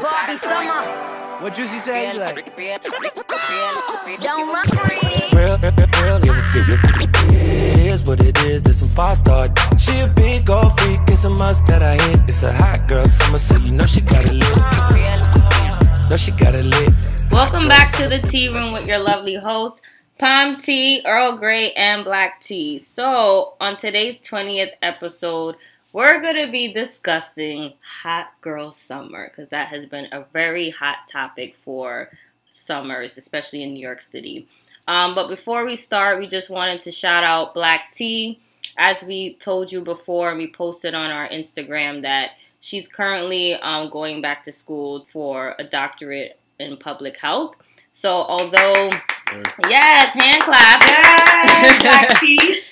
Bobby Summer. What Juicy say? Like, Don't run free. real, real, real, real, it is what it is. There's some five star. She a big old freak. It's a must that I hit. It's a hot girl summer, so you know she got it lit. Know she got it lit. Welcome back to the tea room with your lovely hosts, Pom Tea, Earl Grey, and Black Tea. So, on today's 20th episode, we're going to be discussing hot girl summer because that has been a very hot topic for summers, especially in New York City. Um, but before we start, we just wanted to shout out Black Tea. As we told you before, and we posted on our Instagram that she's currently um, going back to school for a doctorate in public health. So, although, yes, hand clap. Yes, Black Tea.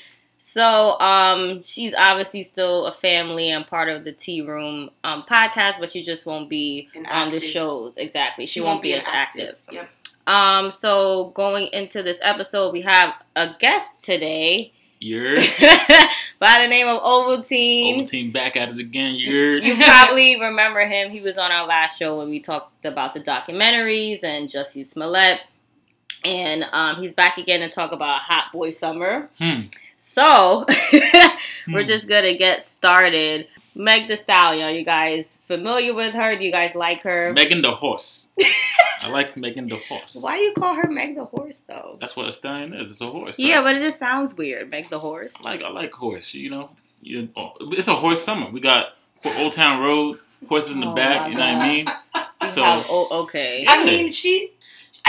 So, um, she's obviously still a family and part of the Tea Room um, podcast, but she just won't be An on the shows. Exactly, she, won't, be, as active. Yep. Um, so going into this episode, we have a guest today You're by the name of Ovaltine. team Oval Team back at it again. You're You probably remember him. He was on our last show when we talked about the documentaries and Jussie Smollett. And um, he's back again to talk about Hot Boy Summer. Hmm. So we're Hmm. just gonna get started. Meg The Stallion, you guys familiar with her? Do you guys like her? Megan the horse. I like Megan the horse. Why do you call her Meg the Horse though? That's what a stallion is. It's a horse. Yeah, but it just sounds weird. Meg the Horse. I like I like horse. You know, you, oh, it's a horse summer. We got Old Town Road, horses in the Oh, back. You know what I mean? So oh, okay. Yeah. I mean, she.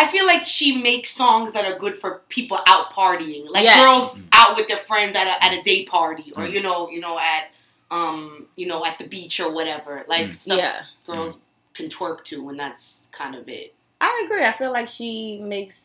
I feel like she makes songs that are good for people out partying, like Yes. girls out with their friends at a, at a day party, or Mm. you know, you know, at um, you know, at the beach or whatever. Like Mm. stuff Yeah, girls can twerk to, and that's kind of it. I agree. I feel like she makes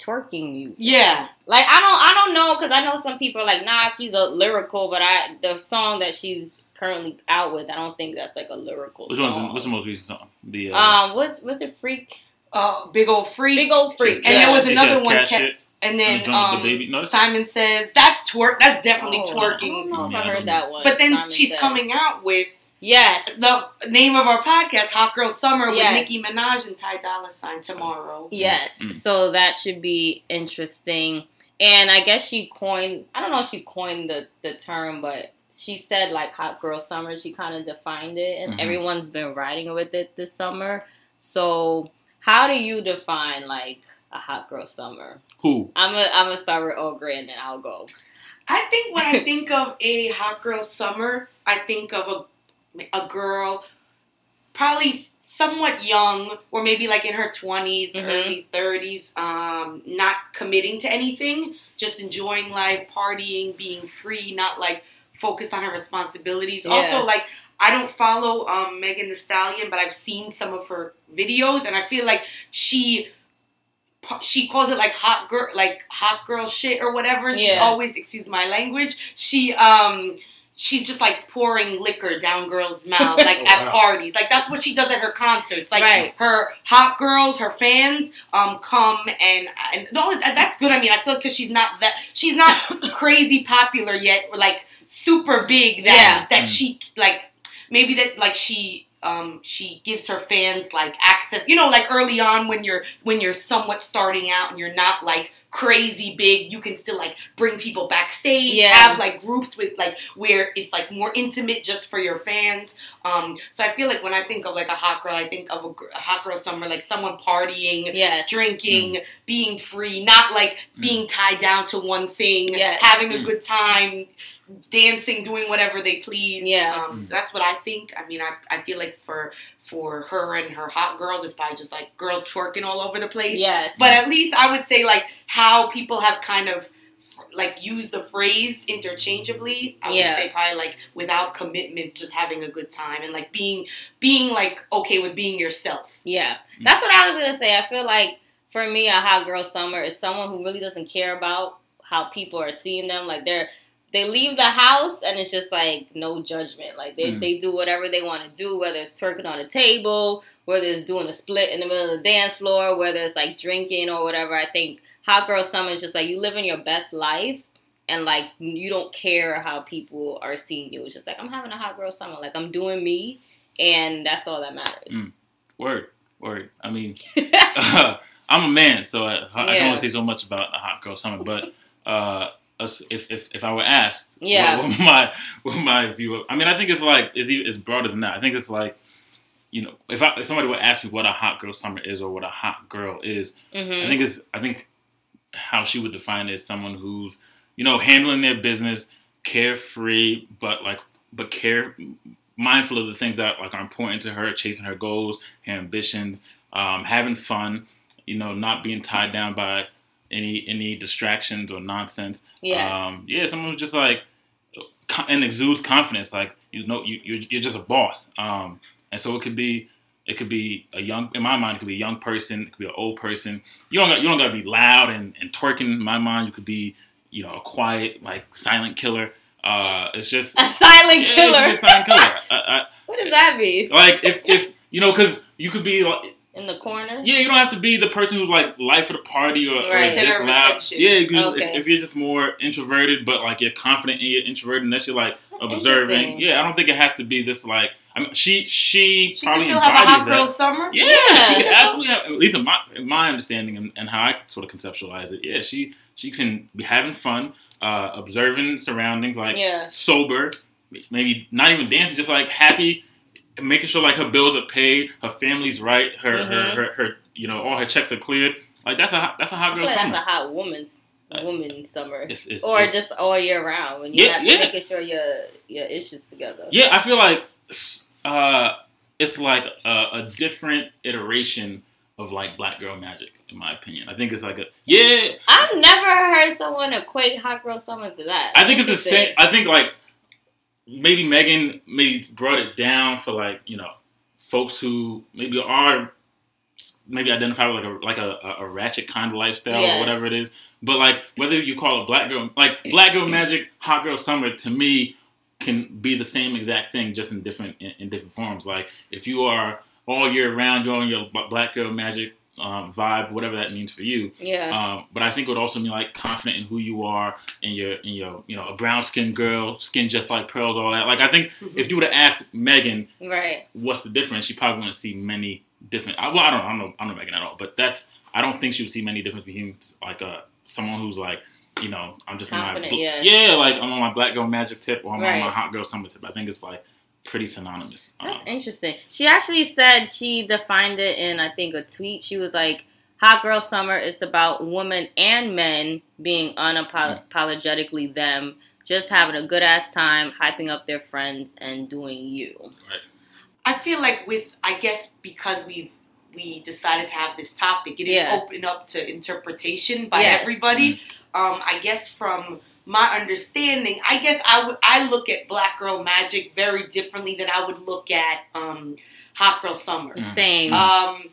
twerking music. Yeah, Like I don't, I don't know because I know some people are like, nah, she's a lyrical, but I the song that she's currently out with, I don't think that's like a lyrical. which one's the, what's the most recent song? The uh, Um, what's what's it? Freak, uh, big old freak. big old freak. and there was another one ca- and then And Drunk with um, DaBaby. No, Simon says that's twerk. That's definitely Oh, I twerking. don't know if Yeah, I I heard don't that one. But then Simon she's Says. coming out with Yes. the name of our podcast, Hot Girl Summer, with Yes. Nicki Minaj and Ty Dolla Sign tomorrow. Yes. Mm. So that should be interesting. And I guess she coined I don't know if she coined the, the term, but she said like hot girl summer, she kind of defined it and Mhm. everyone's been riding with it this summer. So how do you define like a hot girl summer? Who? I'm gonna I'm gonna start with Earl Grey and then I'll go. I think when I think of a Hot Girl Summer, I think of a a girl probably somewhat young or maybe like in her 20s Mhm. early 30s um, not committing to anything just enjoying life partying being free not like focused on her responsibilities Yeah. also like i don't follow um, megan the stallion but i've seen some of her videos and i feel like she she calls it like hot girl like hot girl shit or whatever and she's always excuse my language she um she's just like pouring liquor down girls' mouth, like Oh, at wow. parties. Like that's what she does at her concerts. Like Right. her hot girls, her fans, um, come and and no, that's good. I mean, I feel because she's not that she's not crazy popular yet, or like super big that Yeah. that she like maybe that like she. Um, she gives her fans like access, you know, like early on when you're when you're somewhat starting out and you're not like crazy big, you can still like bring people backstage, Yeah. have like groups with like where it's like more intimate just for your fans. Um, so I feel like when I think of like a hot girl, I think of a, a hot girl summer, like someone partying, Yes. drinking, being free, not like being tied down to one thing, Yes. having a Mm. good time, dancing, doing whatever they please. Yeah. um, that's what I think. I mean, I, I feel like for for her and her hot girls, it's probably just like girls twerking all over the place. Yes. But at least I would say like how people have kind of like used the phrase interchangeably. I Yeah. would say probably like without commitments, just having a good time and like being being like okay with being yourself. Yeah, that's what I was gonna say. I feel like for me, a hot girl summer is someone who really doesn't care about how people are seeing them. Like they're they leave the house and it's just like no judgment. Like they, Mm. they do whatever they want to do, whether it's twerking on a table, whether it's doing a split in the middle of the dance floor, whether it's like drinking or whatever. I think hot girl summer is just like you living your best life and like you don't care how people are seeing you. It's just like I'm having a hot girl summer. Like I'm doing me, and that's all that matters. Mm. Word, word. I mean, I'm a man, so I, I Yeah. can only say so much about a hot girl summer. But uh, if if if I were asked, Yeah. what, what my what my view of, I mean, I think it's like it's it's broader than that. I think it's like. You know, if, I, if somebody would ask me what a hot girl summer is or what a hot girl is, hmm I think it's I think how she would define it is someone who's you know handling their business carefree, but like but care mindful of the things that like are important to her, chasing her goals, her ambitions, um, having fun, you know, not being tied down by any any distractions or nonsense. Yes. Um, yeah, someone who's just like and exudes confidence, like you know you you're, you're just a boss. Um, and so it could be it could be a young in my mind it could be a young person, it could be an old person. You don't got, you don't got to be loud and, and twerking. In my mind, you could be you know a quiet like silent killer. Uh, it's just a silent yeah, killer. a silent killer. I, what does that mean? Like if if you know because you could be like In the corner? yeah, you don't have to be the person who's like life of the party or, or Right. is Center just loud. Yeah, you Okay. if, if you're just more introverted, but like you're confident in your introverted, and that's you're like That's observing. Yeah, I don't think it has to be this like. I mean, she she, She can probably still have a hot girl that. summer. Yeah, Yeah. she She can can absolutely have, at least in my in my understanding and, and how I sort of conceptualize it. Yeah, she she can be having fun, uh, observing surroundings, like Yeah. sober, maybe not even dancing, just like happy, making sure like her bills are paid, her family's right, her Mhm. her, her her you know all her checks are cleared. Like that's a hot- that's a hot girl like summer. that's a hot woman's woman summer. It's- it's- or it's- just all year round when you Yeah, have yeah. making sure your your issues together. Yeah, I feel like uh, it's like a, a different iteration of like Black Girl Magic, in my opinion. I think it's like a yeah. I've never heard someone equate hot girl summer to that. I think it's the same. I think like maybe Megan maybe brought it down for like you know folks who maybe are maybe identify with like a like a, a, ratchet kind of lifestyle Yes. or whatever it is. But like whether you call it black girl like black girl magic, hot girl summer to me can be the same exact thing just in different in, in different forms. Like if you are all year round doing your black girl magic um, vibe, whatever that means for you, Yeah. um, but I think it would also mean like confident in who you are and your, in your, you know, a brown skinned girl, skin just like pearls, all that. Like I think if you would have asked Megan right. what's the difference, she probably wouldn't see many different. I, well, I don't, I don't know, I don't know Megan at all, but that's I don't think she would see many difference between like uh someone who's like, you know, I'm just Confident, in my, yeah. yeah, like I'm on my black girl magic tip or I'm on my hot girl summer tip. I think it's like pretty synonymous. That's Um, interesting. She actually said she defined it in I think a tweet. She was like, "Hot girl summer is about women and men being unapologetically them, just having a good ass time, hyping up their friends, and doing you." I feel like with I guess because we we decided to have this topic, it is Yeah. open up to interpretation by Yes. everybody. Um, I guess from my understanding, I guess I would I look at Black Girl Magic very differently than I would look at um, Hot Girl Summer. Mm. Same. Um,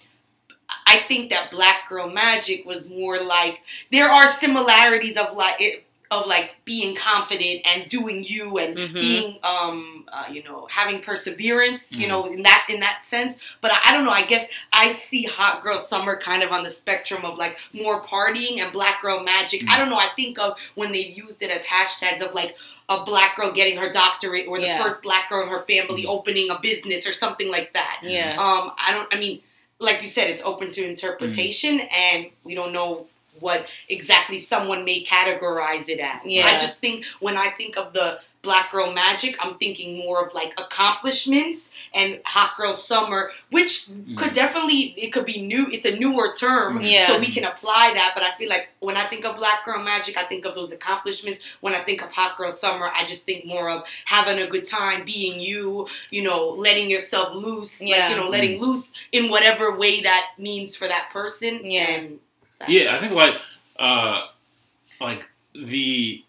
I think that Black Girl Magic was more like there are similarities of like it, of like being confident and doing you and Mhm. being um uh, you know having perseverance you Mhm. know in that in that sense but I, I don't know I guess I see Hot Girl Summer kind of on the spectrum of like more partying and Black Girl Magic Mhm. I don't know I think of when they've used it as hashtags of like a black girl getting her doctorate or the Yeah. first black girl in her family Mhm. opening a business or something like that yeah. um, I don't. I mean, like you said, it's open to interpretation, and we don't know what exactly someone may categorize it as. Yeah. I just think when I think of the Black Girl Magic, I'm thinking more of like accomplishments and Hot Girl Summer, which mm-hmm. could definitely it could be new. It's a newer term, Yeah. so we can apply that. But I feel like when I think of Black Girl Magic, I think of those accomplishments. When I think of Hot Girl Summer, I just think more of having a good time, being you, you know, letting yourself loose, Yeah. like you know, letting loose in whatever way that means for that person. Yeah. And that's Yeah, I think like uh like the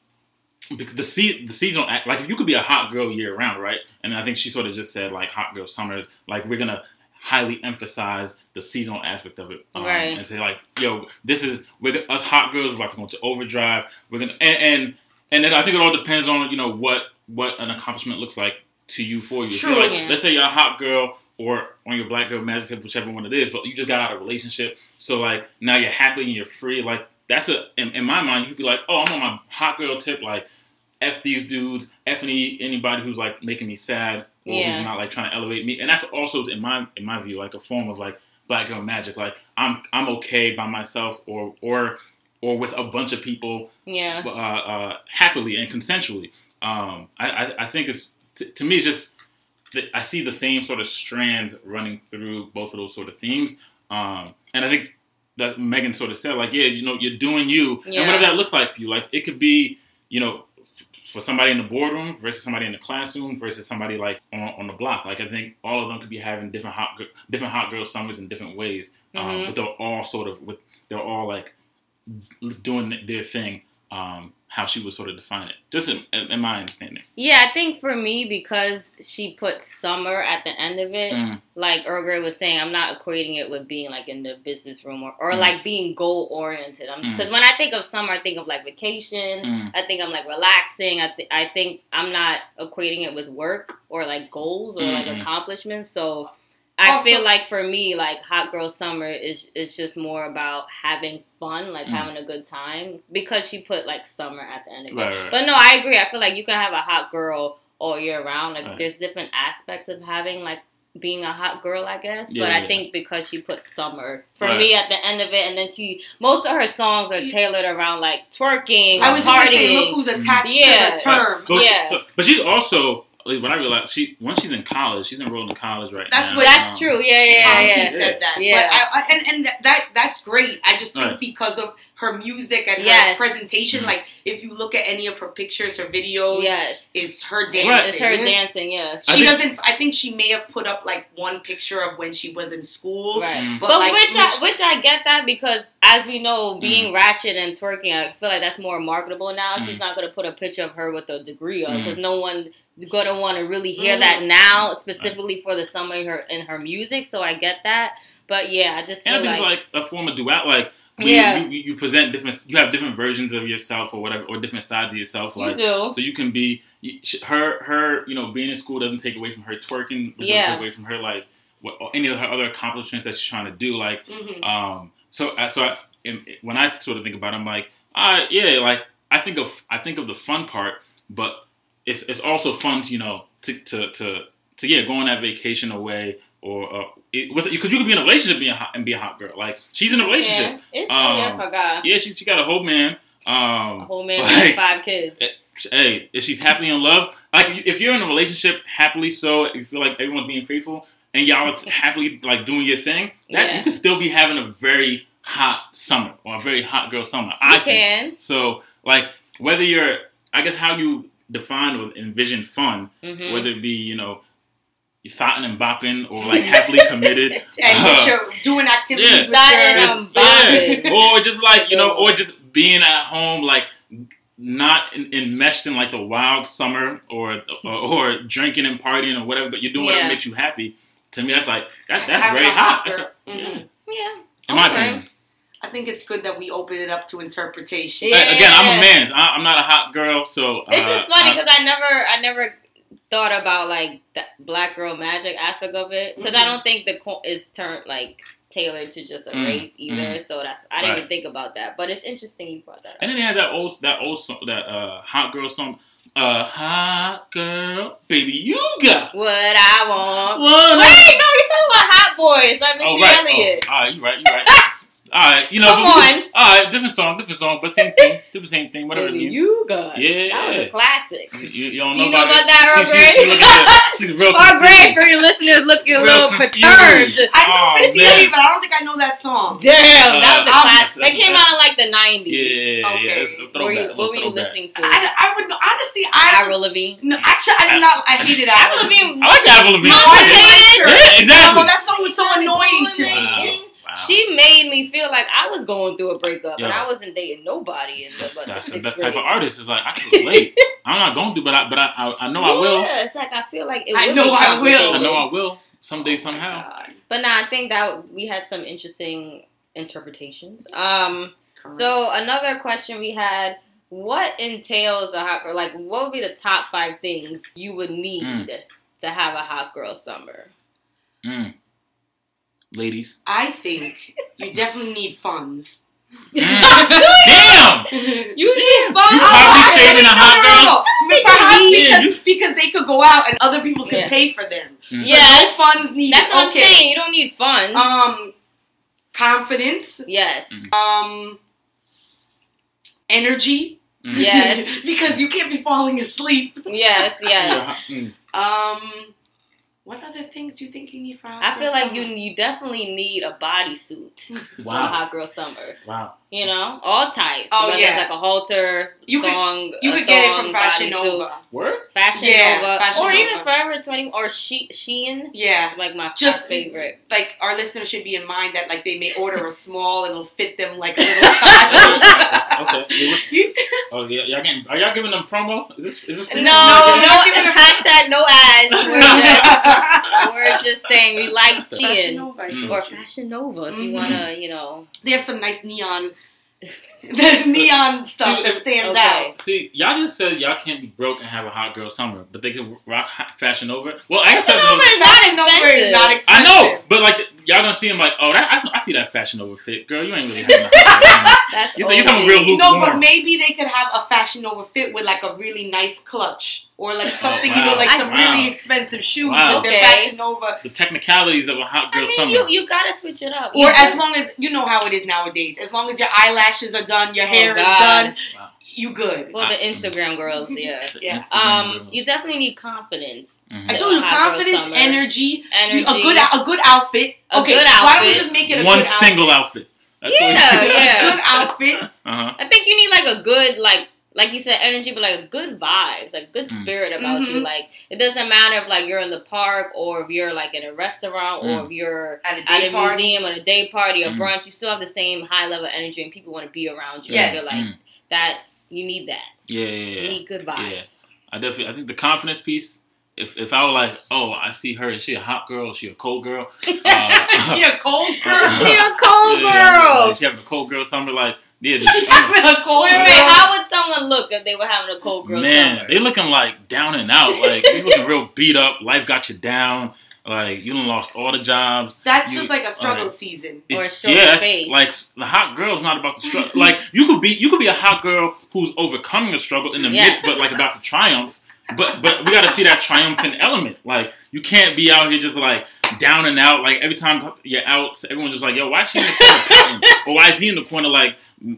because the se- the seasonal act like if you could be a hot girl year round, right? And I think she sort of just said like hot girl summer, like we're gonna highly emphasize the seasonal aspect of it, um, Right. And say like, yo, this is we're us hot girls. We're about to go into overdrive. We're gonna and and, and then I think it all depends on you know what what an accomplishment looks like to you for you. If you're like, Yeah. let's say you're a hot girl or on your black girl magic tip, whichever one it is, but you just got out of a relationship. So like now you're happy and you're free. Like that's a in, in my mind, you'd be like, oh, I'm on my hot girl tip, like f these dudes, f any anybody who's like making me sad or Yeah. who's not like trying to elevate me, and that's also in my in my view like a form of like black girl magic. Like I'm I'm okay by myself or or or with a bunch of people Yeah. uh, uh, happily and consensually. Um, I, I, I think it's to, to me it's just that I see the same sort of strands running through both of those sort of themes, um, and I think that Megan sort of said like, yeah, you know, you're doing you, Yeah. and whatever that looks like for you. Like it could be, you know. f- For somebody in the boardroom versus somebody in the classroom versus somebody like on, on the block, like I think all of them could be having different hot different hot girl summers in different ways, um, Mhm. but they're all sort of with they're all like doing their thing, um, how she would sort of define it, just in, in my understanding. Yeah, I think for me, because she put summer at the end of it, Mm. like Earl Grey was saying, I'm not equating it with being like in the business room or, or Mm. like being goal oriented. Mm. Because when I think of summer, I think of like vacation. Mm. I think I'm like relaxing. I, th- I think I'm not equating it with work or like goals or like Mhm. accomplishments. So I Also- feel like for me, like hot girl summer is is just more about having fun, like Mm. having a good time. Because she put like summer at the end of it. Right, right. But no, I agree. I feel like you can have a hot girl all year round. Like Right. there's different aspects of having like being a hot girl, I guess. Yeah, but I yeah. think because she put summer for Right. me at the end of it, and then she most of her songs are tailored around like twerking, I was just gonna say, look who's attached Yeah. to the term. But, Yeah. so, but she's also like, when I realized she once she's in college, she's enrolled in college right That's now. what- That's Um, true. Yeah, yeah, Auntie yeah. said that, Yeah. but I, I, and and that- that that's great. I just think Right. because of her music and Yes. her presentation, Mhm. like if you look at any of her pictures, her videos, Yes. is her dancing. Right. It's her dancing, yeah. I She think- doesn't. I think she may have put up like one picture of when she was in school, Right. Mm. but, But, like which when I, which I get that because as we know, Mm. being ratchet and twerking, I feel like that's more marketable now. Mm. She's not gonna put a picture of her with a degree on Mm. because no one gonna want to really hear Mm. that now, specifically for the summer in her in her music. So I get that. But yeah, I just And I feel think like, it's like a form of duality. Like we- Yeah. you, you, you present different, you have different versions of yourself or whatever, or different sides of yourself. you do. so, you can be her. Her, you know, being in school doesn't take away from her twerking, but Yeah. doesn't take away from her like what, or any of her other accomplishments that she's trying to do. Like Mhm. Um, so, uh, so I, in, when I sort of think about it, I'm like, uh, yeah, like I think of I think of the fun part, but it's it's also fun, to, you know, to to to, to yeah, go on that vacation away or uh, because you could be in a relationship and be a hot, and be a hot girl. Like she's in a relationship. Yeah, it's, yeah, I Um. Yeah, she she got a whole man. A Um, whole man like- with five kids. hey, if she's happily in love, like if you're in a relationship happily so, you feel like everyone's being faithful, and y'all are happily like doing your thing, that Yeah. you could still be having a very hot summer or a very hot girl summer. You I think. can. So like whether you're, I guess how you define with envision fun, Mhm. whether it be you know. You thoughting and bopping, or like happily committed, and Uh, with your doing activities yeah. with your and, bopping. yeah. or just like you know, or just being at home, like not in, enmeshed in like the wild summer, or, or or drinking and partying or whatever. But you're doing whatever makes you happy. To me, that's like that, that's very hot. hot That's girl. a- Mhm. yeah. Yeah. In my opinion. I think it's good that we open it up to interpretation. Yeah. A- Again, I'm a man. I, I'm not a hot girl, so It's uh, just funny because I never, I never thought about like the black girl magic aspect of it because I Mhm. don't think the co- is turned like tailored to just a Mm, race either. So that's I didn't Right. even think about that, but it's interesting you brought that up. And then they had that old that old song, that uh, hot girl song, uh, hot girl, baby, you got what I want. one. Wait, no, you're talking about Hot Boys, like Missy oh right, Elliott. oh, all right, you right, you right. all right, you know, Come but we- on. all right, different song, different song, but same thing, different same thing, whatever Baby, it means. you got. Yeah. that was a classic. You, you don't Do know you know about, about that, Earl She, she, Grey? she looking at- she's real Or great confused. for your listeners looking a little confused. perturbed. I know Oh, Missy but I don't think I know that song. Damn, that was a Uh, classic. that's- That came out in like the nineties. Yeah, Okay. yeah, it's a What were you, throwback. what were you listening to? I, I would know, honestly. I Avril was, Lavigne. no, actually, I did not. I hated Avril Avril Lavigne. I like Avril Lavigne. Motivated. Yeah, exactly. Oh, that song was so annoying to me. Motivated. Wow. She made me feel like I was going through a breakup and I wasn't dating nobody in the, That's, but that's the the best sixth type of artist. Is like I can relate. I'm not going to, but I but I I, I know I will. Yeah, it's like I feel like it I know I will. I know I will someday Oh somehow. God. But nah, I think that we had some interesting interpretations. Um, Correct. so another question we had: What entails a hot girl? Like, what would be the top five things you would need Mm. to have a hot girl summer? Mm. Ladies, I think you definitely need funds. Damn. You need fun. You probably saving a hot girl. Perhaps Yeah, because, because they could go out and other people could Yeah. pay for them. Mm. So Yes. no funds needed. That's what okay. I'm saying. You don't need funds. Um, confidence. yes. Mm. Um, energy. Mm. Yes. because you can't be falling asleep. Yes. Yes. Yeah, mm. Um, what other things do you think you need for? a hot I girl feel like you summer? you definitely need a bodysuit for hot girl summer. Wow. You know, all types. Oh, Whether yeah. like a halter, You could- thong, You a could get it from Fashion bodysuit, Nova. Word? Fashion Yeah, Nova, Fashion or even Nova. Forever Twenty or she Shein. Yeah. Like my Just favorite. Like our listeners should be in mind that like they may order a small and it'll fit them like a little child. okay. Yeah, oh yeah, y'all getting, are y'all giving them promo? Is this is this? No, free? no, they're giving it's hashtag no ads. We're just, we're just saying we like Fashion Shein Nova, I Mm. told or. Fashion Nova if you Mhm. wanna, you know. They have some nice neon, the neon stuff See, that stands Okay. out. See, y'all just said y'all can't be broke and have a hot girl summer, but they can rock Fashion Nova. Well, I guess Fashion Fashion Nova- is not expensive. is not I know, but like y'all gonna see them like, oh, that I, I see that Fashion Nova fit, girl. You ain't really having a hot girl summer. That's You say you OD. talking real No, but maybe they could have a Fashion Nova fit with like a really nice clutch or like something, you know, wow. like some Oh, Wow. really expensive shoes Wow. with their Okay. Fashion Nova. The technicalities of a hot girl I mean, summer. you you gotta switch it up. Or You as long as you know how it is nowadays, as long as your eyelashes are done, your Oh, hair is done, Wow. you good. for the Instagram girls, yeah. Yeah. Instagram Um, girls. you definitely need confidence. Mhm. I told you, confidence, summer. energy, Energy. a good a good outfit. A okay, good why don't we just make it a one good single outfit. That's Yeah, what yeah. a good outfit. Uh huh. I think you need like a good like like you said energy, but like good vibes, like good Mm. spirit about you. Mhm. Like it doesn't matter if like you're in the park or if you're like in a restaurant or Mm. if you're At a at a party. museum or a day party or Mm. brunch. You still have the same high level energy and people want to be around you. Yes. I feel like Mm. that's you need that. Yeah, yeah, You need good vibes. Yes. I definitely. I think the confidence piece. If if I were like, oh, I see her. Is she a hot girl? Is she a cold girl? Uh, she a cold girl. Uh, She a cold yeah, yeah, girl. yeah, She having a cold girl summer. Like, yeah, She having a cold Wait, girl. wait, how would someone look if they were having a cold girl man, summer? they looking like down and out. Like you looking real beat up. Life got you down. Like you done lost all the jobs. That's You- just like a struggle alright. season. Or a struggle yeah, it's face. like the hot girl's not about to struggle. like you could be, you could be a hot girl who's overcoming a struggle in the Yes. midst, but like about to triumph. But but we got to see that triumphant element. Like you can't be out here just like down and out. Like every time you're out, everyone's just like, yo, why is she in the corner or why is he in the corner like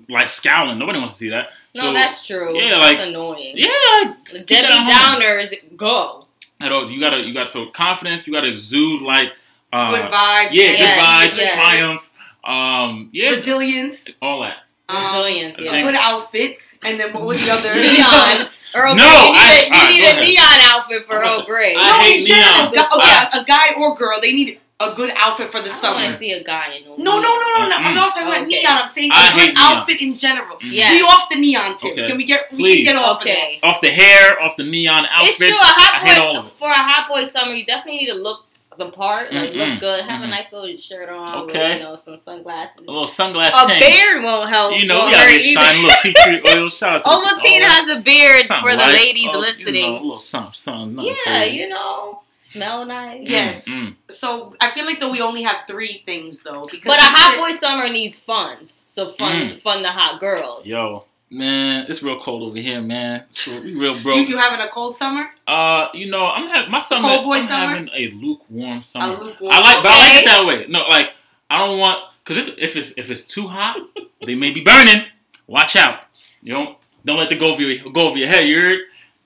like scowling? Nobody wants to see that. no, So, that's true. yeah, that's like- annoying. Yeah, like, The keep that Debbie at. Downers go. At all, you gotta you got so confidence. You gotta exude like uh, Good vibes. yeah, Yes, good vibes, yes. triumph. Um, yeah, Resilience. all that. um, Resilience, A yeah. good outfit. And then what was the other? Neon. Earl No, Grey. You need, I- a, you need go a neon outfit for I'm Earl Grey. I no, hate in general, neon. gu- okay, I- a guy or girl, they need a good outfit for the I don't summer. want to see a guy in no No, no, no, no, no. Mm-mm. I'm not talking about Okay. neon. I'm saying I a good hate neon. outfit in general. Mm. Yes. Be off the neon tip. Okay. Can we get we Please. can get off Okay. Off the hair, off the neon outfits. It's true. A I hate all hot of boy it. for a hot boy summer, you definitely need to look the part, like Mm-mm. look good, have a Mhm. nice little shirt on, Okay. with, you know, some sunglasses. A little sunglass A tank. beard won't help. You know, for we gotta either. shine a little tea tree oil. Shout out to Tina has a beard something for the light. ladies Oh, listening. You know, a little something, something. nothing yeah, crazy. you know, smell nice. Yes. Mm, So I feel like though we only have three things though because But a we hot said- boy summer needs funds. So fun, Mm. fun the hot girls. Yo, man, it's real cold over here, man. Real, we real broke. you, you having a cold summer? uh, you know, I'm having my summer. Cold boy I'm summer? having a lukewarm summer. A lukewarm. I like, but I like it that way. No, like I don't want because if if it's if it's too hot, they may be burning. Watch out. You don't don't let the go over your go over your head. You heard?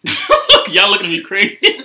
Y'all looking at me crazy.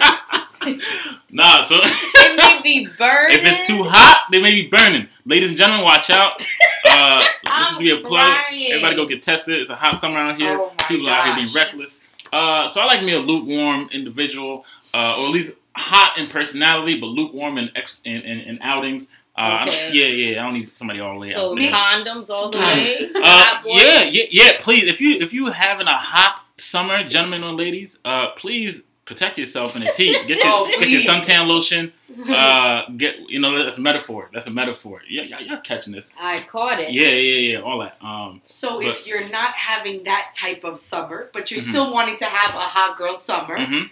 nah, so It may be burning. if it's too hot, they may be burning. Ladies and gentlemen, watch out. Uh, this is to be a plug. crying. Everybody go get tested. It's a hot summer out here. Oh People out here being reckless. Uh, so I like me a lukewarm individual, uh, or at least hot in personality, but lukewarm in ex- in, in, in outings. Uh, Okay. yeah, yeah. I don't need somebody all the way So out there. condoms all the way. Uh, yeah, yeah, yeah. Please, if you if you having a hot summer, gentlemen or ladies, uh, please protect yourself in this heat. Get your Oh, get your suntan lotion. Uh, get you know that's a metaphor. That's a metaphor. Yeah, y'all, y'all catching this. I caught it. Yeah, yeah, yeah. All that. Um, So But- if you're not having that type of summer, but you're Mhm. still wanting to have a hot girl summer, mhm.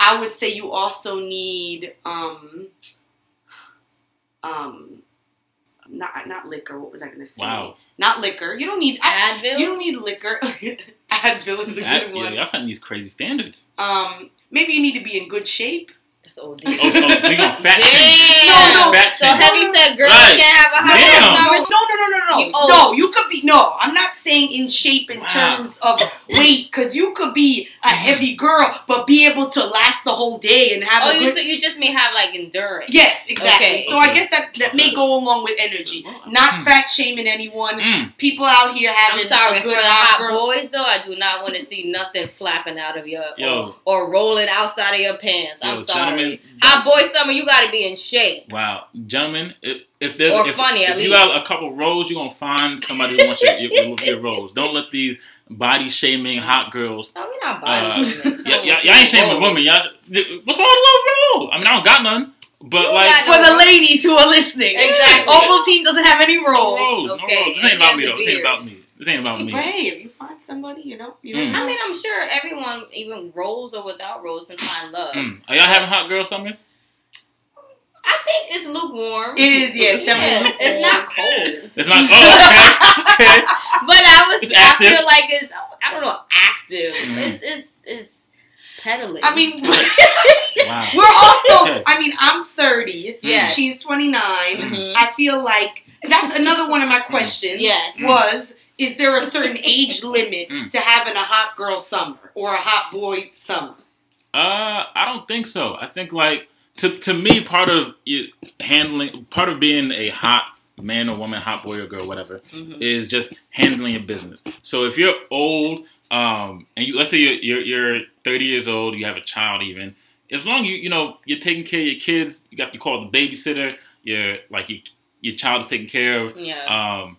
I would say you also need um um not not liquor. What was I gonna say? Wow. Not liquor. You don't need. I, Advil. you don't need liquor. Advil is a good yeah, one. y'all setting these crazy standards. Um, maybe you need to be in good shape. That's OD. Oh, oh, so you gonna fat shame? No, no. Fat So shame. heavy said girls Right. can't have a hot Damn. girl No, no, no, no, no, no. You no, you could be. No, I'm not saying in shape in Wow. terms of weight, because you could be a heavy girl, but be able to last the whole day and have Oh, a you good. so you just may have like endurance. yes, exactly. Okay. So I guess that that may go along with energy. Not Mm. fat shaming anyone. Mm. People out here having I'm sorry a for good the hot hot girl. boys though. I do not want to see nothing flapping out of your Yo. or, or rolling outside of your pants. I'm Yo, sorry. Gentlemen, Hot boy summer, you got to be in shape. Wow, gentlemen, if, if there's Or if, funny, at if you got a couple rolls, you're gonna find somebody who wants your, your, your rolls. Don't let these body shaming hot girls. No, we're not body Uh, shaming. Yeah, y'all, y'all ain't shaming women. Y'all, what's wrong with little roll? I mean, I don't got none, but You like got For the ladies who are listening, Exactly. Ovaltine doesn't have any no rolls. rolls, no Okay, rolls. This ain't about me though. has This ain't about me. This ain't about me. But hey, if you find somebody, you know, you Mm. I mean, I'm sure everyone, even rolls or without rolls, can find love. Mm. Are y'all having hot girl summers? I think it's lukewarm. It is, yeah, it's definitely lukewarm. It's not cold. It's not. Oh, okay. okay. But I was, It's I feel like it's, I don't know, active. Mhm. It's, it's, it's pedaling. I mean, Wow. we're also. I mean, I'm 30. Yeah. She's 29. Mhm. I feel like that's another one of my questions. Yes. Was is there a certain age limit Mm. to having a hot girl summer or a hot boy summer? Uh, I don't think so. I think like to to me, part of you handling, part of being a hot man or woman, hot boy or girl, whatever, Mhm. is just handling your business. So if you're old, um, and you let's say you're, you're you're 30 years old, you have a child, even as long you you know you're taking care of your kids, you got you call the babysitter, you're like your your child is taken care of. Yeah. Um,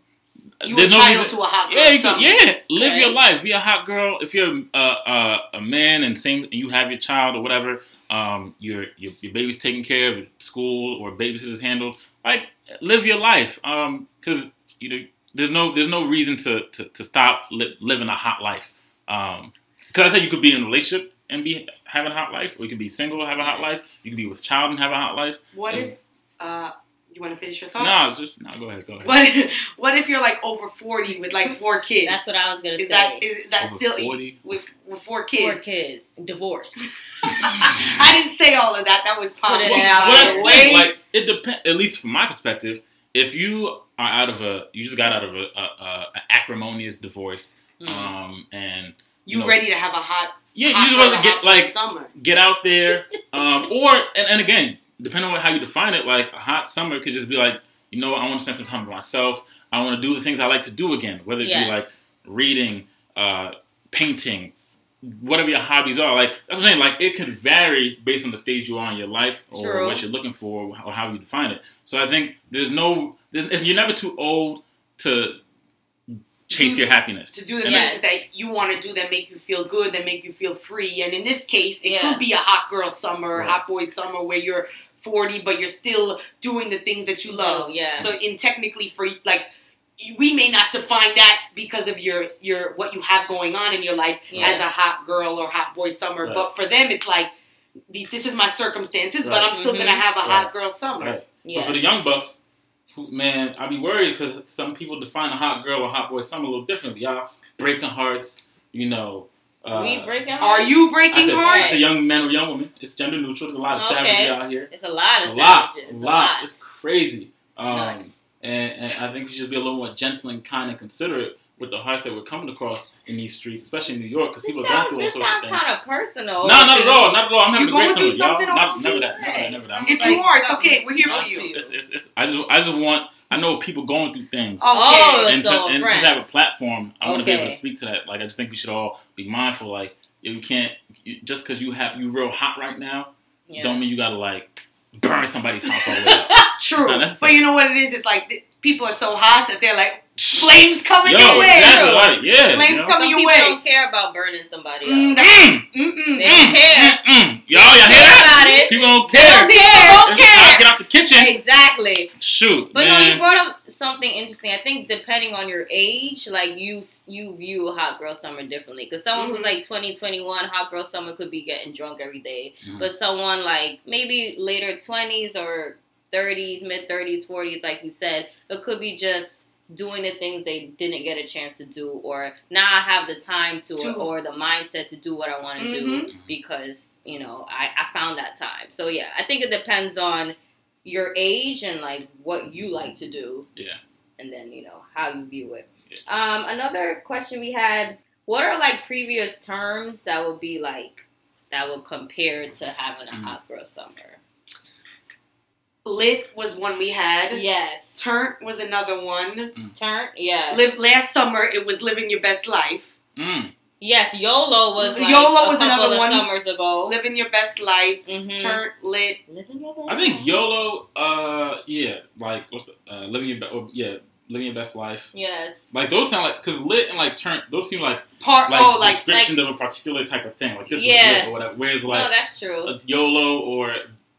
You there's no entitled reason- to a hot girl yeah, you can, yeah. Live your life. Be a hot girl. If you're a, a, a man and same, and you have your child or whatever, um, your, your your baby's taken care of, school or babysitter's handled. Like, live your life. Um, because you know, there's no there's no reason to to, to stop li- living a hot life. Um, because I said you could be in a relationship and be having a hot life, or you could be single have a hot life. You could be with child and have a hot life. What if uh, you want to finish your thought? No, it's just no. Go ahead. Go ahead. What if, what if you're like over 40 with like four kids? That's what I was gonna say. Is say. that is that Over still 40? with with four kids? Four kids? kids, divorced. I didn't say all of that. That was Put it Pop. out. Well, that's the Way- thing. Like it depends. At least from my perspective, if you are out of a, you just got out of a, a, a, a acrimonious divorce, Mhm. um, and you know, ready to have a hot? yeah, you just want to get like summer. get out there, um, or and, and again, depending on how you define it, like a hot summer could just be like, you know, I want to spend some time with myself. I want to do the things I like to do again, whether it Yes. be like reading, uh, painting, whatever your hobbies are. Like that's what I'm saying. Like it could vary based on the stage you are in your life or True. what you're looking for or how you define it. So I think there's no, there's, you're never too old to chase Do- your happiness. to do the Yes. things that you want to do that make you feel good, that make you feel free. And in this case, it Yeah. could be a hot girl summer, Right. hot boy summer, where you're 40, but you're still doing the things that you love. Oh, yeah. So, in technically, for like, we may not define that because of your your what you have going on in your life Yeah. as a hot girl or hot boy summer, Right. but for them, it's like. These, this is my circumstances, but I'm still Mhm. gonna have a hot girl summer. Right. Yes. But for the young bucks, who, man, I'd be worried because some people define a hot girl or hot boy summer a little differently. Y'all breaking hearts, you know. Uh, we breaking hearts? Are hearts? you I breaking said, I hearts? said young man or young woman. It's gender neutral. There's a lot of Okay. savages out here. It's a lot A of lot, savages. a lot. It's crazy. Um, Nuts. and, and I think we should be a little more gentle and kind and considerate with the hearts that we're coming across in these streets, especially in New York, because people are going sounds, through all this sorts of sounds things. kind of personal. No, not at all. Not at all. I'm having You a great going through summer, y'all. something, Not, never that. Never that. Never that. If you are, it's okay. We're here for you. It's, it's, it's, I just, I just want. I know people going through things. Oh, Okay. and, so to, and friend. to have a platform, I want to be able to speak to that. Like, I just think we should all be mindful. Like, you can't just because you have you real hot right now, Yeah. don't mean you gotta like burn somebody's house all the way up. True. It's not necessary. But you know what it is? It's like people are so hot that they're like, flames coming Yo, your way. exactly right. Yeah. Flames you know? come- Some your people way. don't care about burning somebody Mm, else. that- Mm, Mm-mm. They don't care. mm, mm. Y'all, y'all hear that? about it. People don't They care. don't care. Don't It's time care. Get out the kitchen. Exactly. Shoot, But no, you brought up something interesting. I think depending on your age, like you you view hot girl summer differently. Because someone who's Mhm. like 20, 21, hot girl summer could be getting drunk every day. Mhm. But someone like maybe later twenties or 30s, mid 30s, 40s, like you said. It could be just doing the things they didn't get a chance to do, or now I have the time to, To- or the mindset to do what I want to do because, you know, I, I found that time. So, yeah, I think it depends on your age and like what you like to do. Yeah. And then, you know, how you view it. Yeah. Um, another question we had what are like previous terms that would be like, that would compare to having a Mhm. hot girl summer? Lit was one we had. Yes. Turnt was another one. Turn, yeah. Live last summer. It was living your best life. Mm. Yes, YOLO was like YOLO was couple another of one. summers ago. Living your best life. Mhm. Turnt lit. Living your best I think. YOLO, uh, yeah, like what's the, uh, living your be- or, yeah, living your best life. Yes. Like those sound like because lit and like turn those seem like Part. like oh, like descriptions of a particular type of thing. Like this Yeah. was lit or whatever. Whereas no, like that's true. YOLO or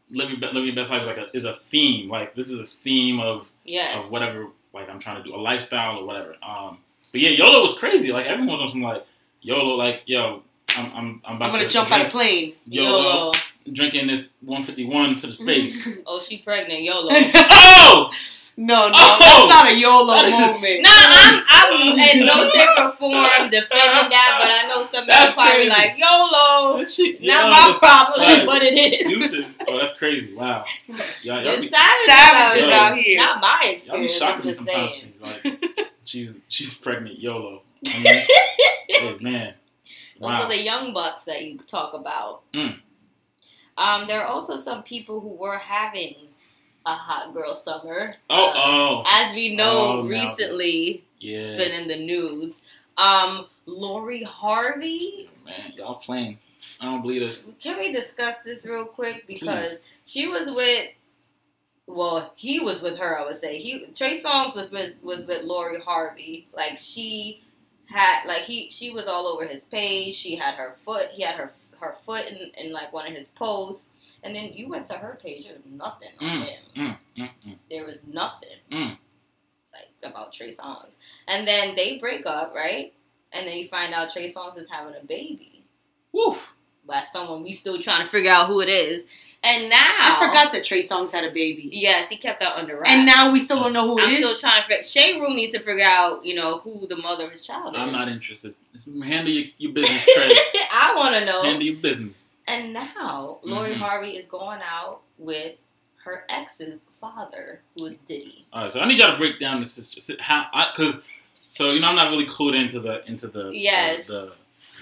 living living your best life is like a, is a theme. Like this is a theme of yes. of whatever like I'm trying to do a lifestyle or whatever. Um, but yeah, YOLO was crazy. Like everyone was on some like YOLO. Like yo, I'm I'm I'm about I'm gonna to jump out drink of plane. YOLO, YOLO. drinking this 151 to the face. Oh, she pregnant. YOLO. oh, no, no, Oh! that's not a YOLO That is- moment. No, I'm, I'm in no shape or form defending that, but I know some people That's probably crazy. like YOLO. that shit. Not yo, my problem, Right. but it is. Deuces. Oh, that's crazy. Wow. Y'all, y'all, It's be, savages, Savages out, out here. here. Not my y'all be experience. shocking I'm me sometimes. saying. Like, she's she's pregnant. YOLO. I mean, hey, man. Those Wow. are the young bucks that you talk about. Mm. Um, there are also some people who were having a hot girl summer. Oh, Uh, oh. as we know, Oh, recently Yeah. been in the news. Um, Lori Harvey. Man, y'all playing. I don't believe this. Can we discuss this real quick because Please. she was with. Well, he was with her. I would say he Trey Songz was with was with Lori Harvey. Like she had like he she was all over his page. She had her foot. He had her her foot in, in like one of his posts. And then you went to her page. There was nothing on Mm, him. Mm, mm, mm. There was nothing Mm. like about Trey Songz. And then they break up, right? And then you find out Trey Songz is having a baby Woo. by someone we still trying to figure out who it is. And now I forgot that Trey Songz had a baby. Yes, he kept that under wraps. And now we still don't know who it I'm is. still trying to figure. Shade Room needs to figure out, you know, who the mother of his child is. I'm not interested. Handle your, your business, Trey. I want to know. Handle your business. And now Lori Mhm. Harvey is going out with her ex's father, who is Diddy. All right, so I need y'all to break down the sister how because so you know I'm not really clued into the into the Yes. the,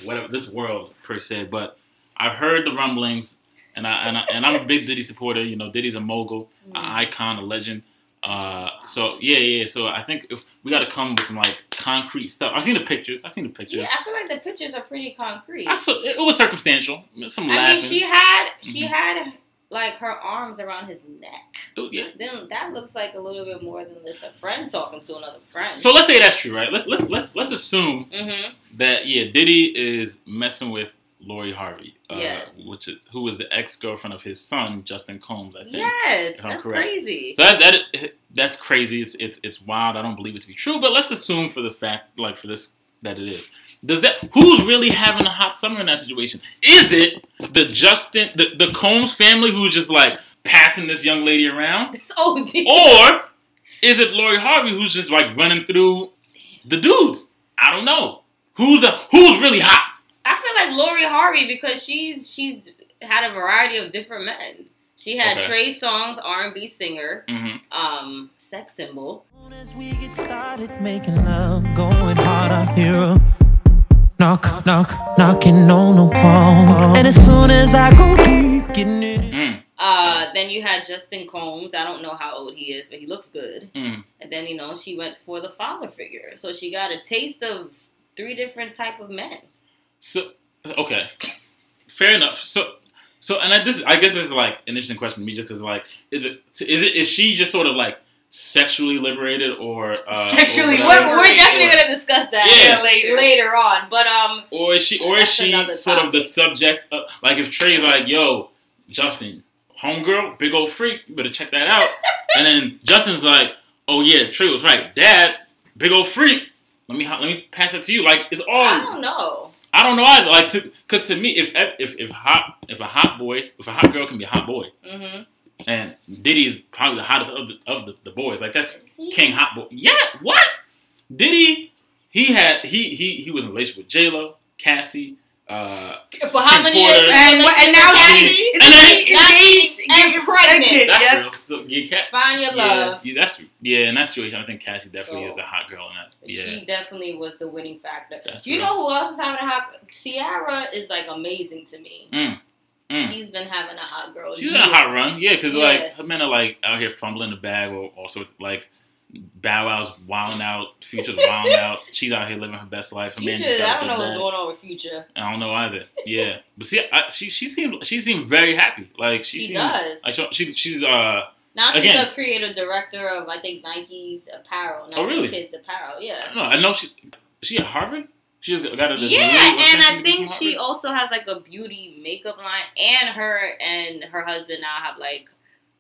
the whatever this world per se, but I've heard the rumblings and I and, I, and I'm a big Diddy supporter. You know, Diddy's a mogul, Mm. an icon, a legend. Uh, so yeah, yeah. So I think if we got to come with some like concrete stuff. I've seen the pictures. I've seen the pictures. Yeah, I feel like the pictures are pretty concrete. I saw, it was circumstantial. Some I laughing. mean, she had she Mhm. had like her arms around his neck. Oh, yeah. Then that looks like a little bit more than just a friend talking to another friend. So let's say that's true, right? Let's let's let's let's assume mm-hmm. that yeah, Diddy is messing with Lori Harvey, uh, Yes. which is, who was the ex girlfriend of his son, Justin Combs, I think. Yes, that's correct. crazy. So that, that that's crazy. It's it's it's wild. I don't believe it to be true, but let's assume for the fact, like for this, that it is. Does that who's really having a hot summer in that situation? Is it the Justin the, the Combs family who's just like passing this young lady around, OD. or is it Lori Harvey who's just like running through the dudes? I don't know. Who's the who's really hot? I feel like Lori Harvey because she's she's had a variety of different men. She had Okay. Trey Songz, R and B singer, hmm um, sex symbol. As we get started making love, going hard, I hear a knock, knock, knocking on the wall. And as soon as I go deep, getting it. Mm, Uh, then you had Justin Combs. I don't know how old he is, but he looks good. mm. And then you know she went for the father figure, so she got a taste of three different type of men. So okay, fair enough. So so and I, this I guess this is like an interesting question to me, just because like is it is it is she just sort of like sexually liberated or uh, Sexually or We're, we're definitely or, gonna discuss that Yeah. later later on. But um, or is she or is she sort of the subject of like if Trey's like yo Justin homegirl big old freak you better check that out and then Justin's like oh yeah Trey was right dad big old freak let me let me pass that to you like it's all I don't know. I don't know either. Like, to, because to me, if if if hot if a hot boy if a hot girl can be a hot boy, hmm and Diddy is probably the hottest of the of the, the boys. Like that's King Hot Boy. Yeah, what? Diddy? He had he he he was in a relationship with J Lo, Cassie. Uh, For how Kim many Porter. years? And, what- and now Cassie? she's And then- engaged and getting pregnant. that's Yep. real. So, yeah, Cat, Find your yeah, love. yeah, that's yeah. In that situation, I think Cassie definitely So, is the hot girl in that. Yeah, She definitely was the winning factor. That's you real. know who else is having a hot? Ciara is like amazing to me. Mm. Mm. She's been having a hot girl. she's in year. a hot run. Yeah, because Yeah. like her men are like out here fumbling the bag or all sorts. Like Bow Wow's wilding out, Future's wilding out. She's out here living her best life. Her Future, I don't know what's bag. going on with Future. I don't know either. Yeah, but see, I, she she seemed she seemed very happy. Like she, She seems, does. Like she, she she's uh Now she's Again. a creative director of I think Nike's apparel. Nike Oh, really? Kids apparel. I Yeah. don't know. I know she she at Harvard. She's got a Yeah, and I think she also has like a beauty makeup line, and her and her husband now have like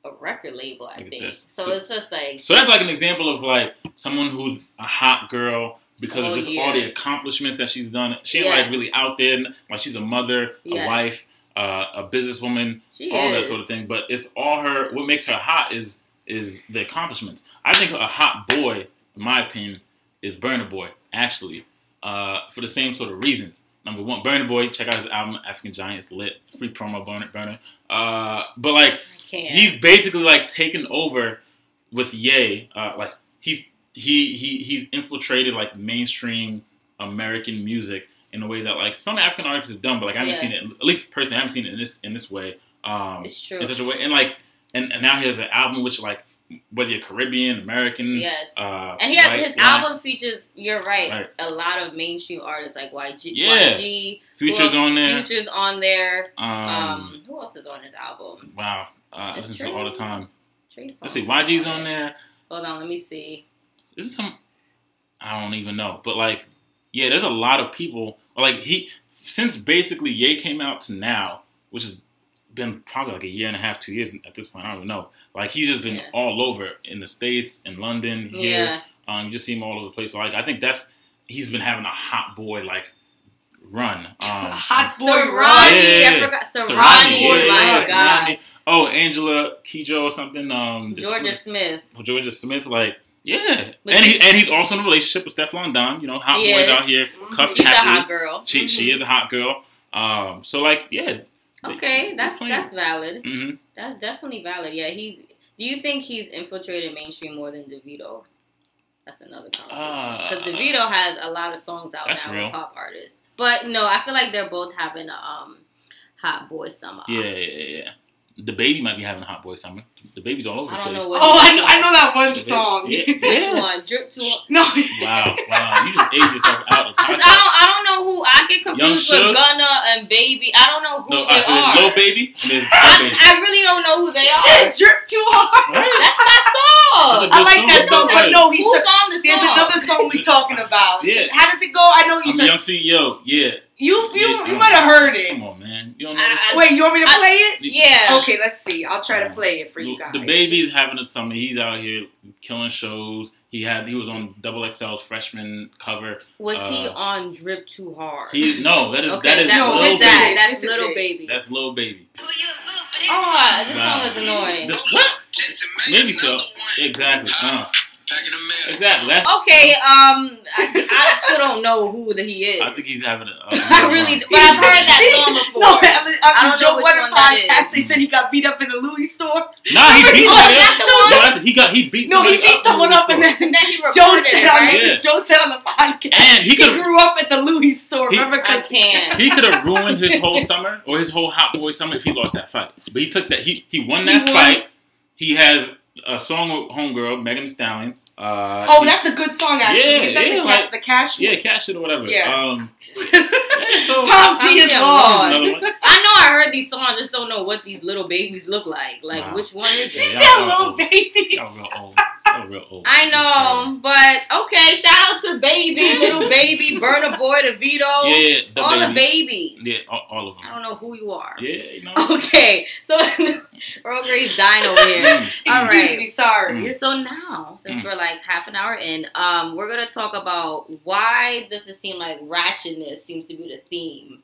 a record label. I Look think so. So- It's just like So that's like an example of like someone who's a hot girl because Oh, of just yeah. all the accomplishments that she's done. She ain't Yes. like really out there. Like she's a mother, Yes. a wife, uh, a businesswoman, she all that sort of thing. But it's all her. What makes her hot is is the accomplishments. I think a hot boy, in my opinion, is Burna Boy. Actually, uh, for the same sort of reasons. Number one, Burna Boy. Check out his album African Giants. Lit. Free promo. Burna. Burna. Uh, but like he's basically like taken over with Ye. Uh, like he's he he he's infiltrated like mainstream American music in a way that like some African artists have done, but like I haven't Yeah. seen it. At least personally, I haven't seen it in this in this way. Um, it's true. in such a way, and like and, and now he has an album which like whether you're Caribbean, American, yes. uh, And he has, white, his black, album features. You're right. Right. A lot of mainstream artists like YG. Yeah. YG Futures on there. Futures on there. Um, Um, who else is on his album? wow, uh, I listen to it all the time. Let's see, YG's on there. Hold on, let me see. Is it some? I don't even know, but like, yeah, there's a lot of people. Like he, since basically Ye came out to now, which has been probably like a year and a half, two years at this point. I don't even know. Like he's just been Yeah. all over in the states, in London, here. Yeah. Um, you just see him all over the place. So like, I think that's he's been having a hot boy like run. Um, Hot boy Serani, run. Yeah. I forgot. Serani, Serani, yeah, my yeah, God. Serani. Oh, Angela Kidjo or something. Um, this- Jorja Smith. Jorja Smith, like, yeah, But and he and he's also in a relationship with Stefflon Don. You know, hot He boys is. out here, Mhm. cuffed She's a hot girl. She she is a hot girl. Um, so like, yeah. Okay, that's that's valid. hmm That's definitely valid. Yeah, he's. Do you think he's infiltrated mainstream more than Davido? That's another conversation. Because Uh, Davido has a lot of songs out now real. with pop artists. But no, I feel like they're both having a um, hot boy summer. Yeah, yeah, yeah, yeah. DaBaby might be having a hot boy summer. DaBaby's all over the I don't place. know what. Oh, I know, I know that one The song. Yeah, Which yeah. one? Drip to. No. Wow, wow. You just aged yourself out of Cause. I don't, I don't know who I get confused Suge? with Gunna and Baby. I don't know who No, they alright, so are. Lil Baby and Baby. I, I really don't know who they She are. said drip too hard. Right? That's my song. That's a I like that song. song, but no, he's Who's on the song? there's song? another song we're talking about. Yeah. How does it go? I know you. I'm talk- Young CEO. Yeah. You you Yeah, you might have heard it. Come on, man. You don't know this? I- Wait, you want me to I- play it? Yeah. Okay, let's see. I'll try to play it for you guys. DaBaby's having a summer. He's out here killing shows. He had he was on Double XL's freshman cover. Was he Uh, on Drip Too Hard? He no, that is okay, that is that, No, Lil what is that? Baby. That's This Little it. Baby. That's little Baby. oh, this Nah. song is annoying. The- what? Maybe so. Exactly. Uh, exactly. That's, Okay, um, I, I still don't know who the he is. I think he's having a. a I really, but I've heard that song before. No, on the, I on don't the know Joe which one that podcast, is. they said he got beat up in the Louis store. Nah, he beat somebody up. No, he got he beat. No, he somebody beat someone up, and then and then he Joe said it, right? the Yeah. Joe said on the podcast. And he he grew up at the Louis store. He- remember? I 'Cause- can't. He could have ruined his whole summer or his whole hot boy summer if he lost that fight. But he took that. He he won that He won. fight. He has a song with homegirl Megan Thee Stallion. Uh, Oh, he- that's a good song actually. Yeah, Is that yeah, the, ca- like- the cash? yeah, cash it or whatever. Yeah. Um, yeah, so I'm is still lost. lost. another one. I know I heard these songs, I just don't know what these little babies look like. Like, Wow. which one is She? Yeah, said little y'all- baby. Y'all real old. Y'all real old. I know, but okay. Shout out to Baby, Little Baby, Burna Boy, Davido, Yeah, yeah, the all the baby. babies. Yeah, all, all of them. I don't know who you are. Yeah, you know. Okay, so Earl Grey's dying over here. Mm. All Excuse right. me, sorry. Mm. So now, since Mm. we're like half an hour in, um, we're gonna talk about why does it seem like ratchetness seems to be the theme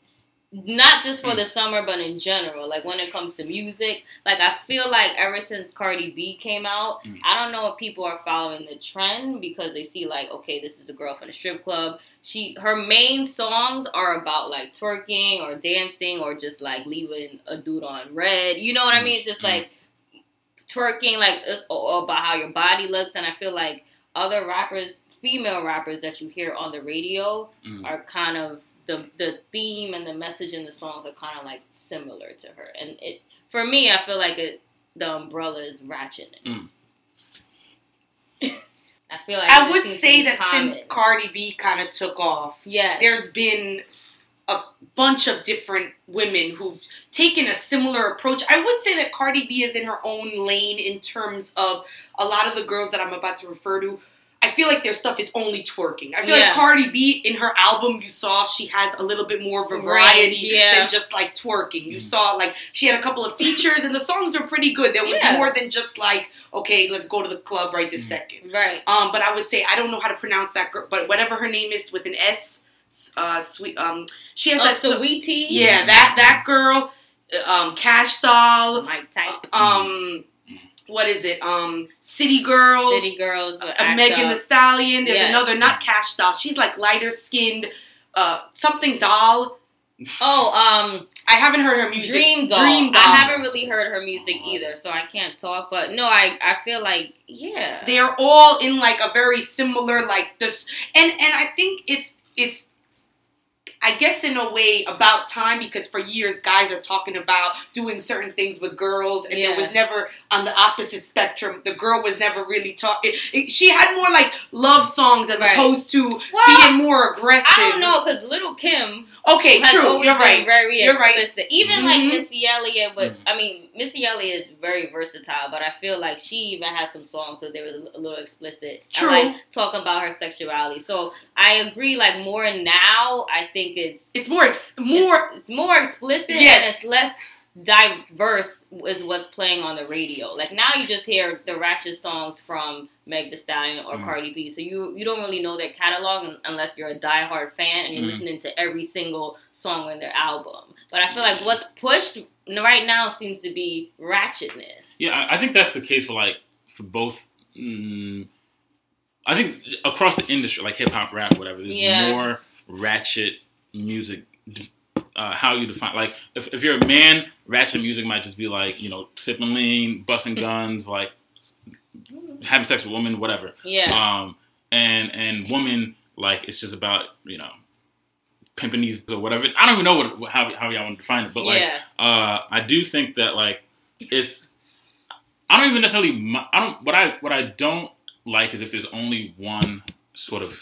not just for Mm. the summer, but in general. Like when it comes to music, like I feel like ever since Cardi B came out, Mm. I don't know if people are following the trend because they see like, okay, this is a girl from a strip club. She her main songs are about like twerking or dancing or just like leaving a dude on red. You know what I Mm. mean? It's just Mm. like twerking, like about how your body looks. And I feel like other rappers, female rappers that you hear on the radio, Mm. are kind of the the theme and the message in the songs are kind of like similar to her. And it for me, I feel like it the umbrella is ratchetness. Mm. I feel like I would say that common. since Cardi B kind of took off, yes, there's been a bunch of different women who've taken a similar approach. I would say that Cardi B is in her own lane in terms of a lot of the girls that I'm about to refer to. I feel like their stuff is only twerking. I feel Yeah. like Cardi B in her album, you saw she has a little bit more variety Range, yeah. than just like twerking. You Mm. saw like she had a couple of features and the songs were pretty good. There was Yeah. more than just like, okay, let's go to the club right this Mm. second. right. Um, but I would say I don't know how to pronounce that girl, but whatever her name is with an S, uh, sweet. Um, she has Oh, that. so- sweetie. yeah, that that girl, uh, um, Cash Doll, my type. um, what is it? Um, City Girls, City girls. uh, Megan Up. the Stallion. There's Yes. another, not Cash Doll. She's like lighter skinned, uh, something doll. Oh, um, I haven't heard her music. Dream Doll. Dream Doll. I haven't really heard her music either, so I can't talk. But no, I I feel like yeah. they are all in like a very similar like this and and i think it's it's I guess in a way about time because for years guys are talking about doing certain things with girls and Yeah. there was never on the opposite spectrum the girl was never really talking she had more like love songs as Right. opposed to Well, being more aggressive I don't know because Little Kim okay has true you're right very You're right. explicit. Even Mhm. like Missy Elliott, but Mhm. I mean Missy Elliott is very versatile. But I feel like she even has some songs that there was a little explicit. True. And, like talking about her sexuality. So I agree. Like more now, I think it's it's more ex- more it's, it's more explicit Yes. and it's less diverse is what's playing on the radio. Like now you just hear the ratchet songs from Meg Thee Stallion or Mm. Cardi B. So you you don't really know their catalog unless you're a diehard fan and you're Mm. listening to every single song in their album. But I feel like what's pushed right now seems to be ratchetness. Yeah, I, I think that's the case for like for both. Mm, I think across the industry, like hip hop, rap, whatever, there's Yeah. more ratchet music. Uh, how you define like if, if you're a man, ratchet music might just be like you know sipping lean, busting guns, like having sex with women, whatever. Yeah. Um, and and woman like it's just about you know pimping these or whatever. I don't even know what how how y'all want to define it, but like yeah. uh, I do think that like it's. I don't even necessarily. I don't. What I what I don't like is if there's only one sort of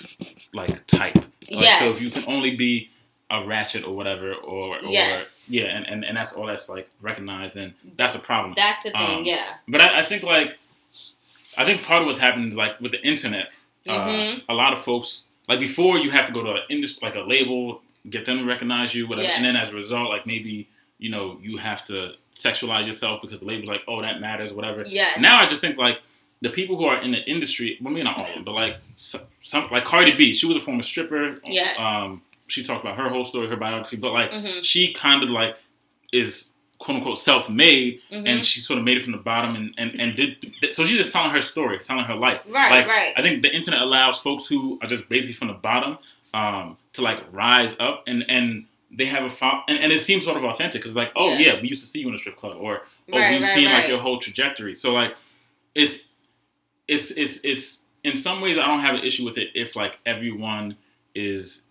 like type. Like, yes. So if you can only be a ratchet or whatever, or, or Yes. yeah, and, and, and that's all that's like recognized, and that's a problem. That's the thing. um, yeah. But I, I think like I think part of what's happened is like with the internet, Mhm. uh, a lot of folks like before you have to go to an industry like a label, get them to recognize you, whatever, and then as a result, like maybe you know you have to sexualize yourself because the label's like, oh, that matters, whatever. yeah Now I just think like the people who are in the industry, well, maybe not all of them, but like some, some like Cardi B, she was a former stripper. Yes. Um, she talked about her whole story, her biography, but like Mhm. she kind of like is quote unquote self made Mhm. and she sort of made it from the bottom and, and, and did so she's just telling her story telling her life Right, like right. i think the internet allows folks who are just basically from the bottom um, to like rise up and and they have a fo- and, and it seems sort of authentic because it's like oh Yeah. yeah. we used to see you in a strip club or oh Right, we've right, seen like your whole trajectory so like it's it's it's it's in some ways i don't have an issue with it if like everyone is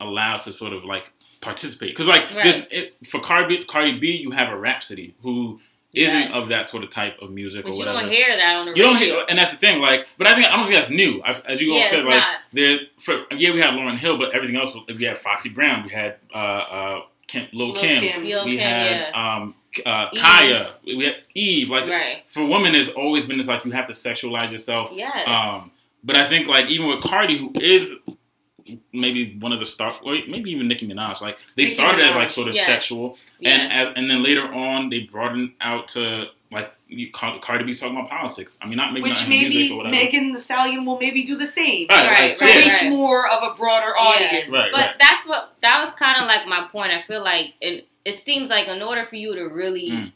allowed to sort of like participate because like Right. it, for Cardi, Cardi B you have a Rapsody who isn't Yes. of that sort of type of music But or whatever. you don't hear that on the you don't radio. hear, and that's the thing. Like, but I think I don't think that's new. I, as you all Yeah, said, like not. there. For yeah, we had Lauryn Hill, but everything else. If we had Foxy Brown. We had uh, uh, Kim, Lil, Lil' Kim. Kim. Lil' We Kim, had yeah. um, uh, Kaya. We had Eve. Like Right. for women, there's always been this like you have to sexualize yourself. Yes. Um, but I think like even with Cardi, who is maybe one of the start, or maybe even Nicki Minaj, like they Nicki started as like sort of yes. sexual, yes. and as and then later on they broadened out to like you, Car- Cardi B's talking about politics. I mean, not maybe Which not in music maybe or whatever. Megan Thee Stallion will maybe do the same. Right, Right, right, To right, yeah. reach more of a broader audience. Right, But that's what that was kind of like my point. I feel like it, it seems like in order for you to really Mm.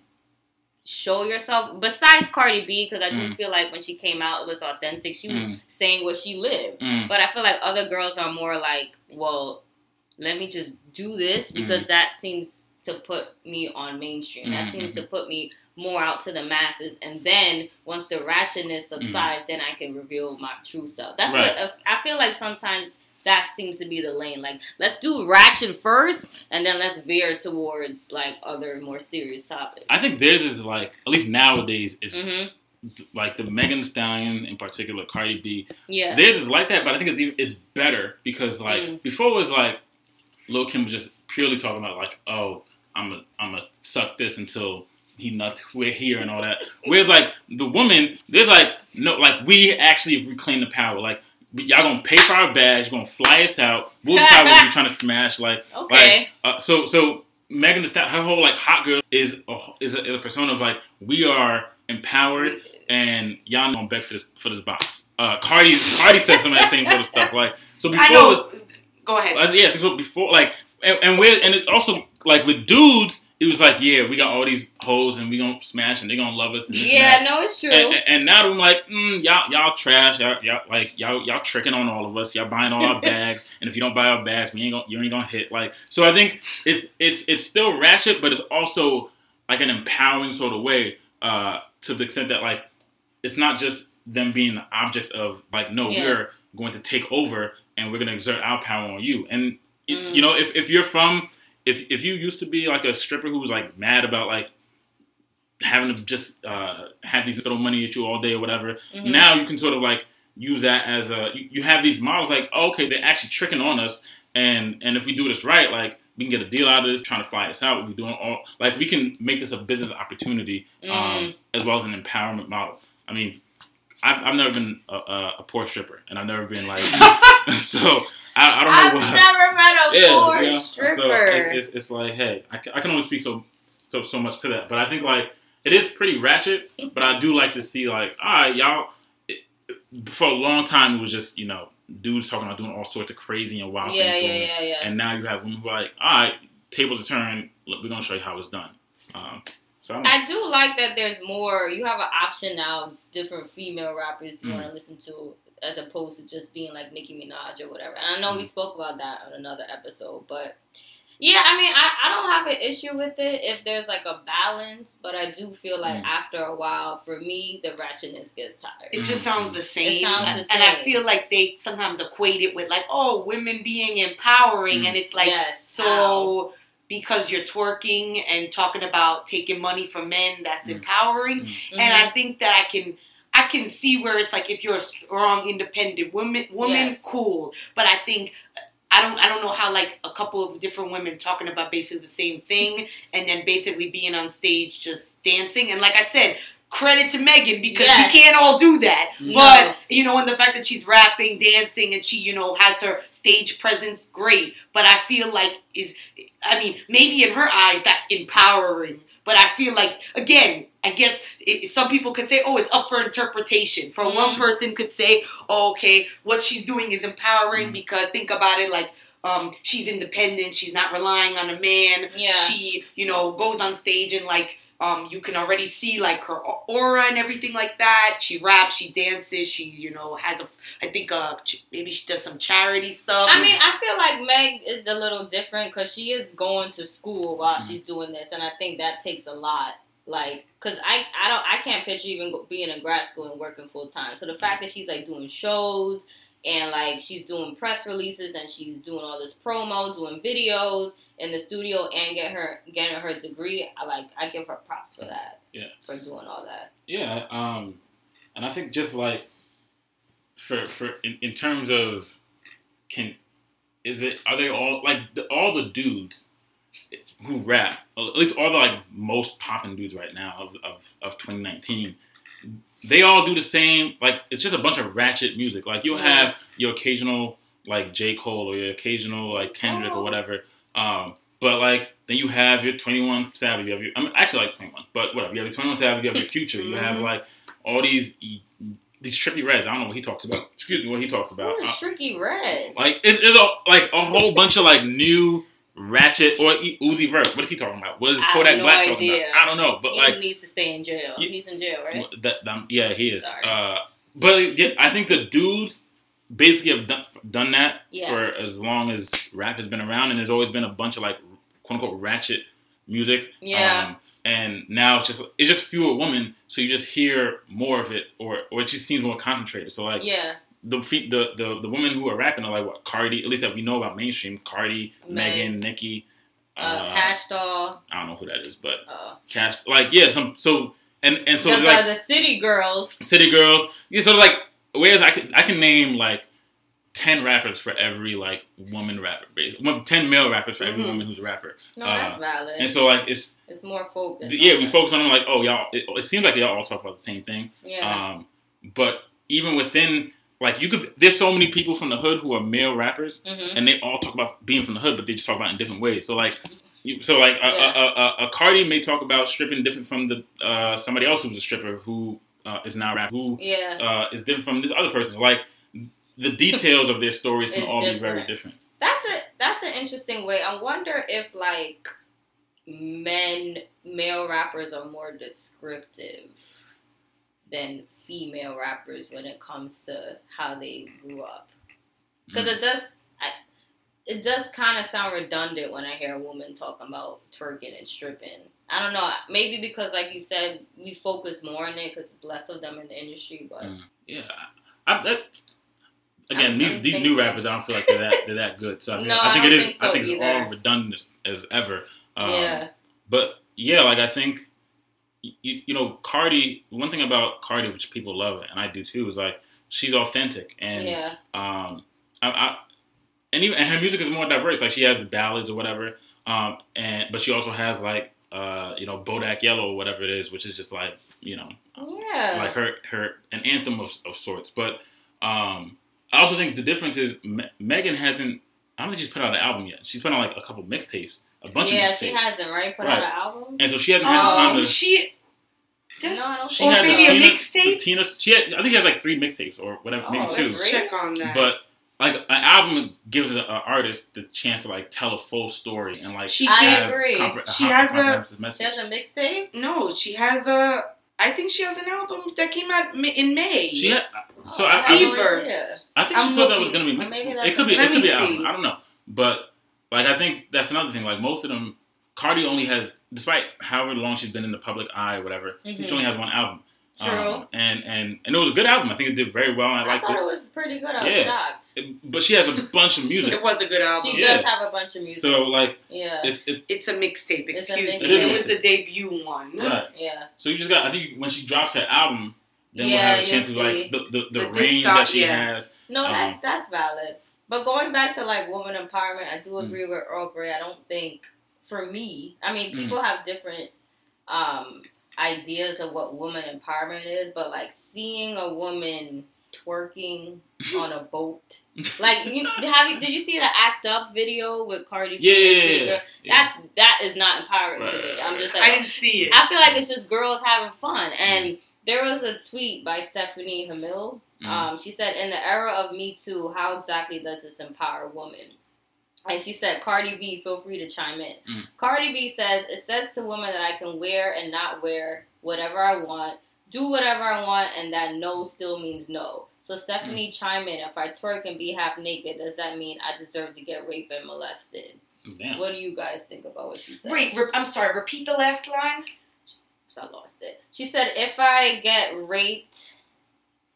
Show yourself, besides Cardi B, because I do Mm. feel like when she came out, it was authentic. She was Mm. saying what she lived. Mm, But I feel like other girls are more like, well, let me just do this Mm. because that seems to put me on mainstream. That Mhm, seems to put me more out to the masses. And then once the ratchetness subsides, then I can reveal my true self. That's. Right. what I feel like sometimes that seems to be the lane. Like, let's do ratchet first, and then let's veer towards like other more serious topics. I think theirs is like at least nowadays it's hmm like the Megan Thee Stallion in particular, Cardi B. Yeah. Theirs is like that, but I think it's even, it's better because like Mm. before it was like Lil Kim was just purely talking about like oh I'm a I'm a suck this until he nuts we're here and all that. Whereas like the woman, there's like no like we actually reclaim the power like. Y'all gonna pay for our badge. Gonna fly us out. We'll decide what we're trying to smash. Like, Okay. uh, so so Megan Thee Stallion, her whole like hot girl is a, is a, is a persona of like we are empowered and y'all gonna beg for this for this box. Uh, Cardi Cardi said some of that same sort of stuff. Like so before, I know. Go ahead. uh, yeah, so before like and, and where and it also like with dudes, it was like yeah, we got all these hoes and we gonna smash and they gonna love us. And this and. Yeah, no, it's true. And, and- and now I'm like, mm, y'all, y'all trash. Y'all, y'all, like y'all, y'all tricking on all of us. Y'all buying all our bags, and if you don't buy our bags, we ain't gonna, you ain't gonna hit. Like, so I think it's, it's, it's still ratchet, but it's also like an empowering sort of way, uh, to the extent that like, it's not just them being the objects of like, no, Yeah. we're going to take over and we're gonna exert our power on you. And Mm. you know, if, if you're from, if, if you used to be like a stripper who was like mad about like having to just uh, have these throw money at you all day or whatever. Mhm. Now you can sort of like use that as a you, you have these models like oh, okay they're actually tricking on us and and if we do this right like we can get a deal out of this trying to fly us out we'll be doing all like we can make this a business opportunity um, Mm. as well as an empowerment model. I mean. I've, I've never been a, a, a poor stripper, and I've never been like so. I, I don't know what I've never met a Yeah, poor yeah. stripper. So it's, it's, it's like, hey, I, I can only speak so, so so much to that, but I think like it is pretty ratchet. But I do like to see like, all right, y'all. It, for a long time, it was just you know dudes talking about doing all sorts of crazy and wild yeah, things, yeah, yeah, yeah. and now you have women who are like, all right, tables are turned. Look, we're gonna show you how it's done. Um, so I. I do like that there's more. You have an option now different female rappers you Mm. want to listen to, as opposed to just being like Nicki Minaj or whatever. And I know we Mm. spoke about that on another episode, but yeah, I mean, I, I don't have an issue with it if there's like a balance, but I do feel like Mm. after a while, for me, the ratchetness gets tired. It just sounds the same. sounds the And I feel like they sometimes equate it with like, oh, women being empowering, Mm. and it's like Yes, so because you're twerking and talking about taking money from men, that's Mm. empowering. Mhm. And I think that I can I can see where it's like if you're a strong, independent woman, woman, Yes. cool. But I think I don't I don't know how like a couple of different women talking about basically the same thing and then basically being on stage just dancing. And like I said, credit to Megan because Yes. we can't all do that. No. But you know, and the fact that she's rapping, dancing, and she you know has her stage presence, great. But I feel like is I mean maybe in her eyes that's empowering. But I feel like again, I guess it, some people could say, "Oh, it's up for interpretation." For one Mhm. person, could say, oh, "Okay, what she's doing is empowering Mhm. because think about it, like um, she's independent, she's not relying on a man. Yeah. She, you know, goes on stage and like um, you can already see like her aura and everything like that. She raps, she dances, she, you know, has a, I think uh, maybe she does some charity stuff. I mean, I feel like Meg is a little different because she is going to school while Mhm. she's doing this, and I think that takes a lot. Like, cause I, I don't, I can't picture even being in grad school and working full time. So the fact that she's like doing shows and like she's doing press releases and she's doing all this promo, doing videos in the studio, and get her getting her degree, I like, I give her props for that. Yeah. For doing all that. Yeah, um, and I think just like for for in, in terms of can is it are they all like the, all the dudes who rap at least all the like most popping dudes right now of, of, of 2019 they all do the same like it's just a bunch of ratchet music like you'll have your occasional like J Cole or your occasional like Kendrick or whatever um, but like then you have your Twenty One Savage. You have your I mean, actually like Twenty One, but whatever. You have your Twenty One Savage. You have your Future. You have Mhm. like all these these Trippie Redds. I don't know what he talks about. Excuse me, what he talks about. Who is Uh, Trippie Redd? like it's, it's a, like a whole bunch of like new Ratchet or Uzi Vert. What is he talking about? What is Kodak no Black talking idea. about? I don't know, but he like needs to stay in jail. Yeah. He's in jail, right? that, um, yeah, he is. Uh, but yeah, I think the dudes basically have done, done that Yes. for as long as rap has been around, and there's always been a bunch of like quote unquote ratchet music. Yeah. Um, and now it's just it's just fewer women, so you just hear more of it, or or it just seems more concentrated. So like yeah. The the the the women who are rapping are like what Cardi, at least that we know about mainstream. Cardi, Meg. Megan, Nicki. Uh, Cash Doll. I don't know who that is, but Uh, Cash. Like yeah, some so and and so because like the City Girls. City Girls. Yeah, so like whereas I can I can name like ten rappers for every like woman rapper, basically. Ten male rappers for every Mhm. woman who's a rapper. No, Uh, that's valid. And so like it's it's more focused. yeah we focus on them like oh y'all it, it seems like y'all all talk about the same thing. Yeah. Um, but even within like you could there's so many people from the hood who are male rappers hmm and they all talk about being from the hood, but they just talk about it in different ways. So like, you, so like a, Yeah. a, a, a Cardi may talk about stripping different from the uh, somebody else who's a stripper who uh, is now rap who Yeah. uh, is different from this other person. Like the details of their stories can It's all be very different. different. That's a that's an interesting way. I wonder if like men male rappers are more descriptive than female rappers when it comes to how they grew up. Because Mm. it does, I, it does kind of sound redundant when I hear a woman talking about twerking and stripping. I don't know. Maybe because, like you said, we focus more on it because it's less of them in the industry. But Mm. Yeah. I, that, again, I these these new so. rappers, I don't feel like they're that they're that good. So I think, No, I I think it is. think I think it's either. all redundant as, as ever. Um, yeah, But yeah, like I think you, you know Cardi. One thing about Cardi, which people love, and I do too, is like she's authentic and yeah, um, I, I, and even and her music is more diverse. Like she has the ballads or whatever, um, and but she also has like uh, you know Bodak Yellow or whatever it is, which is just like you know yeah. like her her an anthem of, of sorts. But um, I also think the difference is Me- Megan hasn't. I don't think she's put out an album yet. She's put out like a couple mixtapes, a bunch yeah, of mixtapes, she hasn't right put Right. out an album. and so she hasn't had the time Um, to. she. No, I don't She Or has maybe a so. Tina, mixtape? Tina, she had, I think she has like three mixtapes or whatever, Oh, maybe that's two. let's check on that. But like an album gives an artist the chance to like tell a full story and like She I can't- have agree. compre- She has a- comprehensive She has a mixtape. no, she has a. I think she has an album that came out in May. She had, so Oh, I, have I, no Fever. I think she I'm thought that was gonna be Or mixed. maybe that's It could be. It could be album. I don't know, but like I think that's another thing. Like most of them, Cardi only has, despite however long she's been in the public eye or whatever, she Mhm. only has one album. True. Um, and and and it was a good album. I think it did very well, and I I liked thought it. it was pretty good. I was Yeah. shocked. It- But she has a bunch of music, It was a good album. She Yeah. does have a bunch of music. so like yeah, it's it, It's a mixtape. Excuse me. It is It was the debut one. right. yeah. So you just got. I think when she drops her album, then we'll have a chance of see. like the the, the, The range discog- that she yeah. has. No, Um, that's that's valid. But going back to like woman empowerment, I do Mm. agree with Earl Grey. I don't think for me, I mean, Mm. people have different um, ideas of what woman empowerment is, but like seeing a woman twerking on a boat, like you have you, did you see the act up video with Cardi B? Yeah, yeah, yeah, yeah. That that is not empowering to me. I'm right. just I like didn't see it. I feel like it's just girls having fun. And there was a tweet by Stephanie Hamill. Mm. Um, she said, "In the era of Me Too, how exactly does this empower women?" And she said, "Cardi B, feel free to chime in." Mm. Cardi B says, "It says to women that I can wear and not wear whatever I want, do whatever I want, and that no still means no." So Stephanie, Mm. chime in. If I twerk and be half naked, does that mean I deserve to get raped and molested? Damn. What do you guys think about what she said? Wait, re- I'm sorry. Repeat the last line. So I lost it. She said, if I get raped,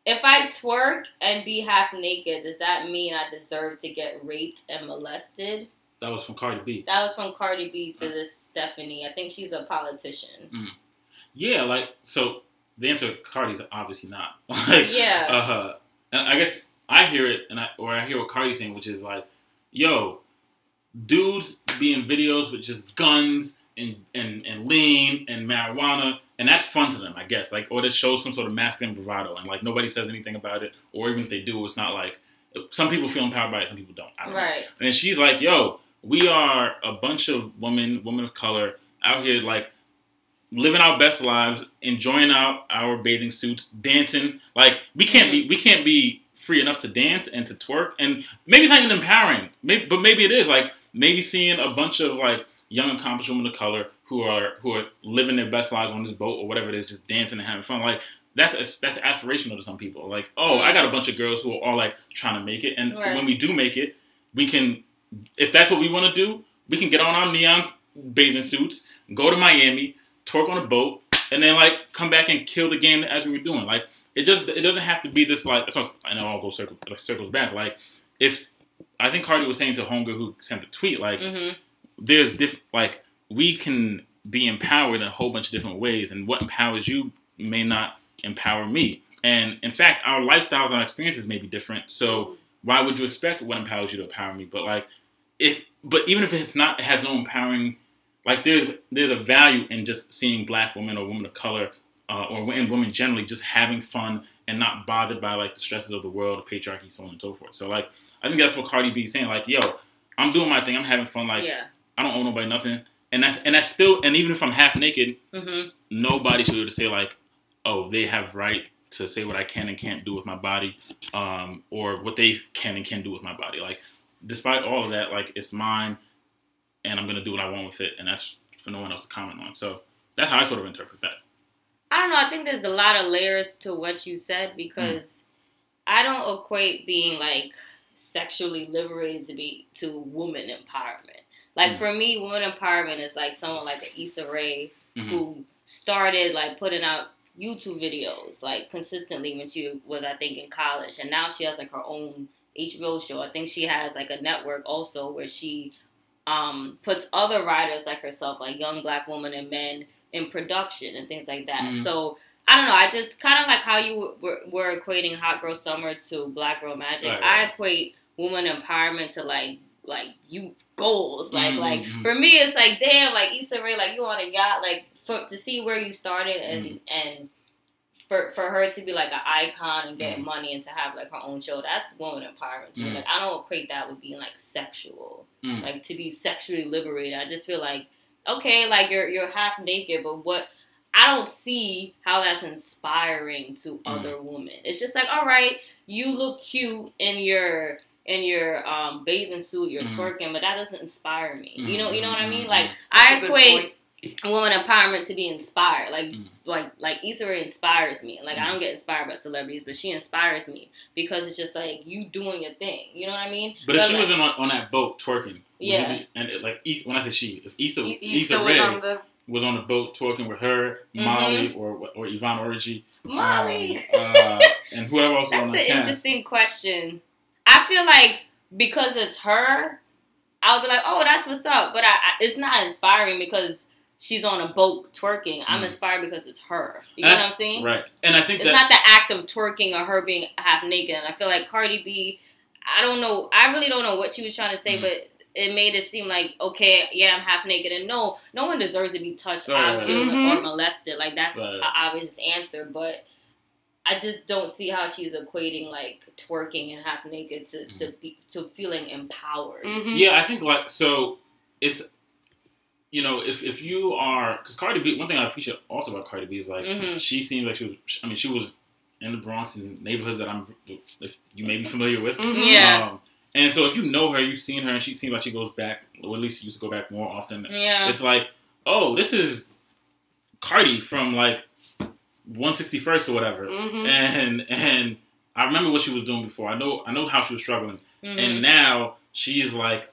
if I twerk and be half naked, does that mean I deserve to get raped and molested? That was from Cardi B. That was from Cardi B to this Stephanie. I think she's a politician. Yeah, like so. The answer, to Cardi's obviously not. like, Yeah. Uh, and I guess I hear it, and I or I hear what Cardi's saying, which is like, "Yo, dudes be in videos with just guns and and and lean and marijuana, and that's fun to them, I guess. Like, or it shows some sort of masculine bravado, and like nobody says anything about it, or even if they do, it's not like some people feel empowered by it, some people don't. I don't know. Right. And she's like, "Yo, we are a bunch of women, women of color out here like living our best lives, enjoying our, our bathing suits, dancing. Like we can't be mm. we can't be free enough to dance and to twerk. And maybe it's not even empowering. Maybe, but maybe it is. Like maybe seeing a bunch of like young accomplished women of color who are who are living their best lives on this boat or whatever it is, just dancing and having fun. Like that's that's aspirational to some people. Like, oh, I got a bunch of girls who are all like trying to make it, and Right. when we do make it, we can, if that's what we want to do, we can get on our neon bathing suits, go to Miami, twerk on a boat, and then like come back and kill the game as we were doing. Like it just it doesn't have to be this like. That's what I know. I'll go circle like circles back. Like if I think Cardi was saying to Hunger who sent the tweet like hmm there's different like we can be empowered in a whole bunch of different ways and what empowers you may not empower me and in fact our lifestyles and our experiences may be different so why would you expect what empowers you to empower me but like it but even if it's not it has no empowering like there's there's a value in just seeing black women or women of color uh, or in women generally just having fun and not bothered by like the stresses of the world, patriarchy, so on and so forth. So like I think that's what Cardi B is saying. Like, yo, I'm doing my thing, I'm having fun. Like yeah. I don't owe nobody nothing. And that's and that's still and even if I'm half naked, hmm nobody should be able to say like, oh, they have right to say what I can and can't do with my body, um, or what they can and can't do with my body. Like, despite all of that, like it's mine, and I'm gonna do what I want with it, and that's for no one else to comment on. So that's how I sort of interpret that. I don't know. I think there's a lot of layers to what you said because I don't equate being like sexually liberated to be to woman empowerment. Like Mm. for me, woman empowerment is like someone like an Issa Rae Mhm. who started like putting out YouTube videos like consistently when she was I think in college, and now she has like her own HBO show. I think she has like a network also where she um, puts other writers like herself, like young black women and men, in production and things like that. Mhm. So I don't know. I just kind of like how you were, were equating Hot Girl Summer to Black Girl Magic. Right, I equate woman empowerment to like like you goals. Like Mhm, like for me, it's like damn, like Issa Rae, like you on a yacht, like for to see where you started and Mm-hmm. and. For, for her to be like an icon and getting Mhm. money and to have like her own show, that's woman empowerment. Mhm. Like I don't equate that with being like sexual Mm. like to be sexually liberated. I just feel like okay, like you're you're half naked, but what I don't see how that's inspiring to Mm. other women. It's just like, all right, you look cute in your in your um, bathing suit, you're Mhm. twerking, but that doesn't inspire me. You know, you know what I mean? mhm. Like That's I a good equate woman empowerment to be inspired. Like Mm. like like Issa Rae inspires me. Like I Mm. don't get inspired by celebrities, but she inspires me because it's just like you doing your thing. You know what I mean? But if she like, wasn't on, on that boat twerking, Yeah. be- and it, like Issa- when I say she, if Issa, E- Issa, Issa was Rae on the was on the boat twerking with her. Molly, or or Yvonne Orji, Molly. um, uh, and whoever else was That's on an the cast. interesting question. I feel like because it's her, I'll be like, oh, that's what's up. But I, I, it's not inspiring because she's on a boat twerking. I'm Mm. inspired because it's her. You know I- what I'm saying? Right, and I think It's that not the act of twerking or her being half naked. And I feel like Cardi B, I don't know. I really don't know what she was trying to say, Mhm. but it made it seem like okay, yeah, I'm half naked, and no, no one deserves to be touched, Right, obviously, right, or- right. or molested. Like that's Right. an obvious answer, but I just don't see how she's equating like twerking and half naked to to be to feeling empowered. Mhm. Yeah, I think like so. It's you know if if you are because Cardi B. One thing I appreciate also about Cardi B is like Mhm. she seems like she was. I mean, she was in the Bronx and neighborhoods that I'm if you may be familiar with. Mhm. Yeah. Um, and so if you know her, you've seen her, and she seems like she goes back, or at least she used to go back more often. Yeah, It's like, oh, this is Cardi from like 161st or whatever. Mhm. And and I remember what she was doing before. I know I know how she was struggling Mhm. and now she's like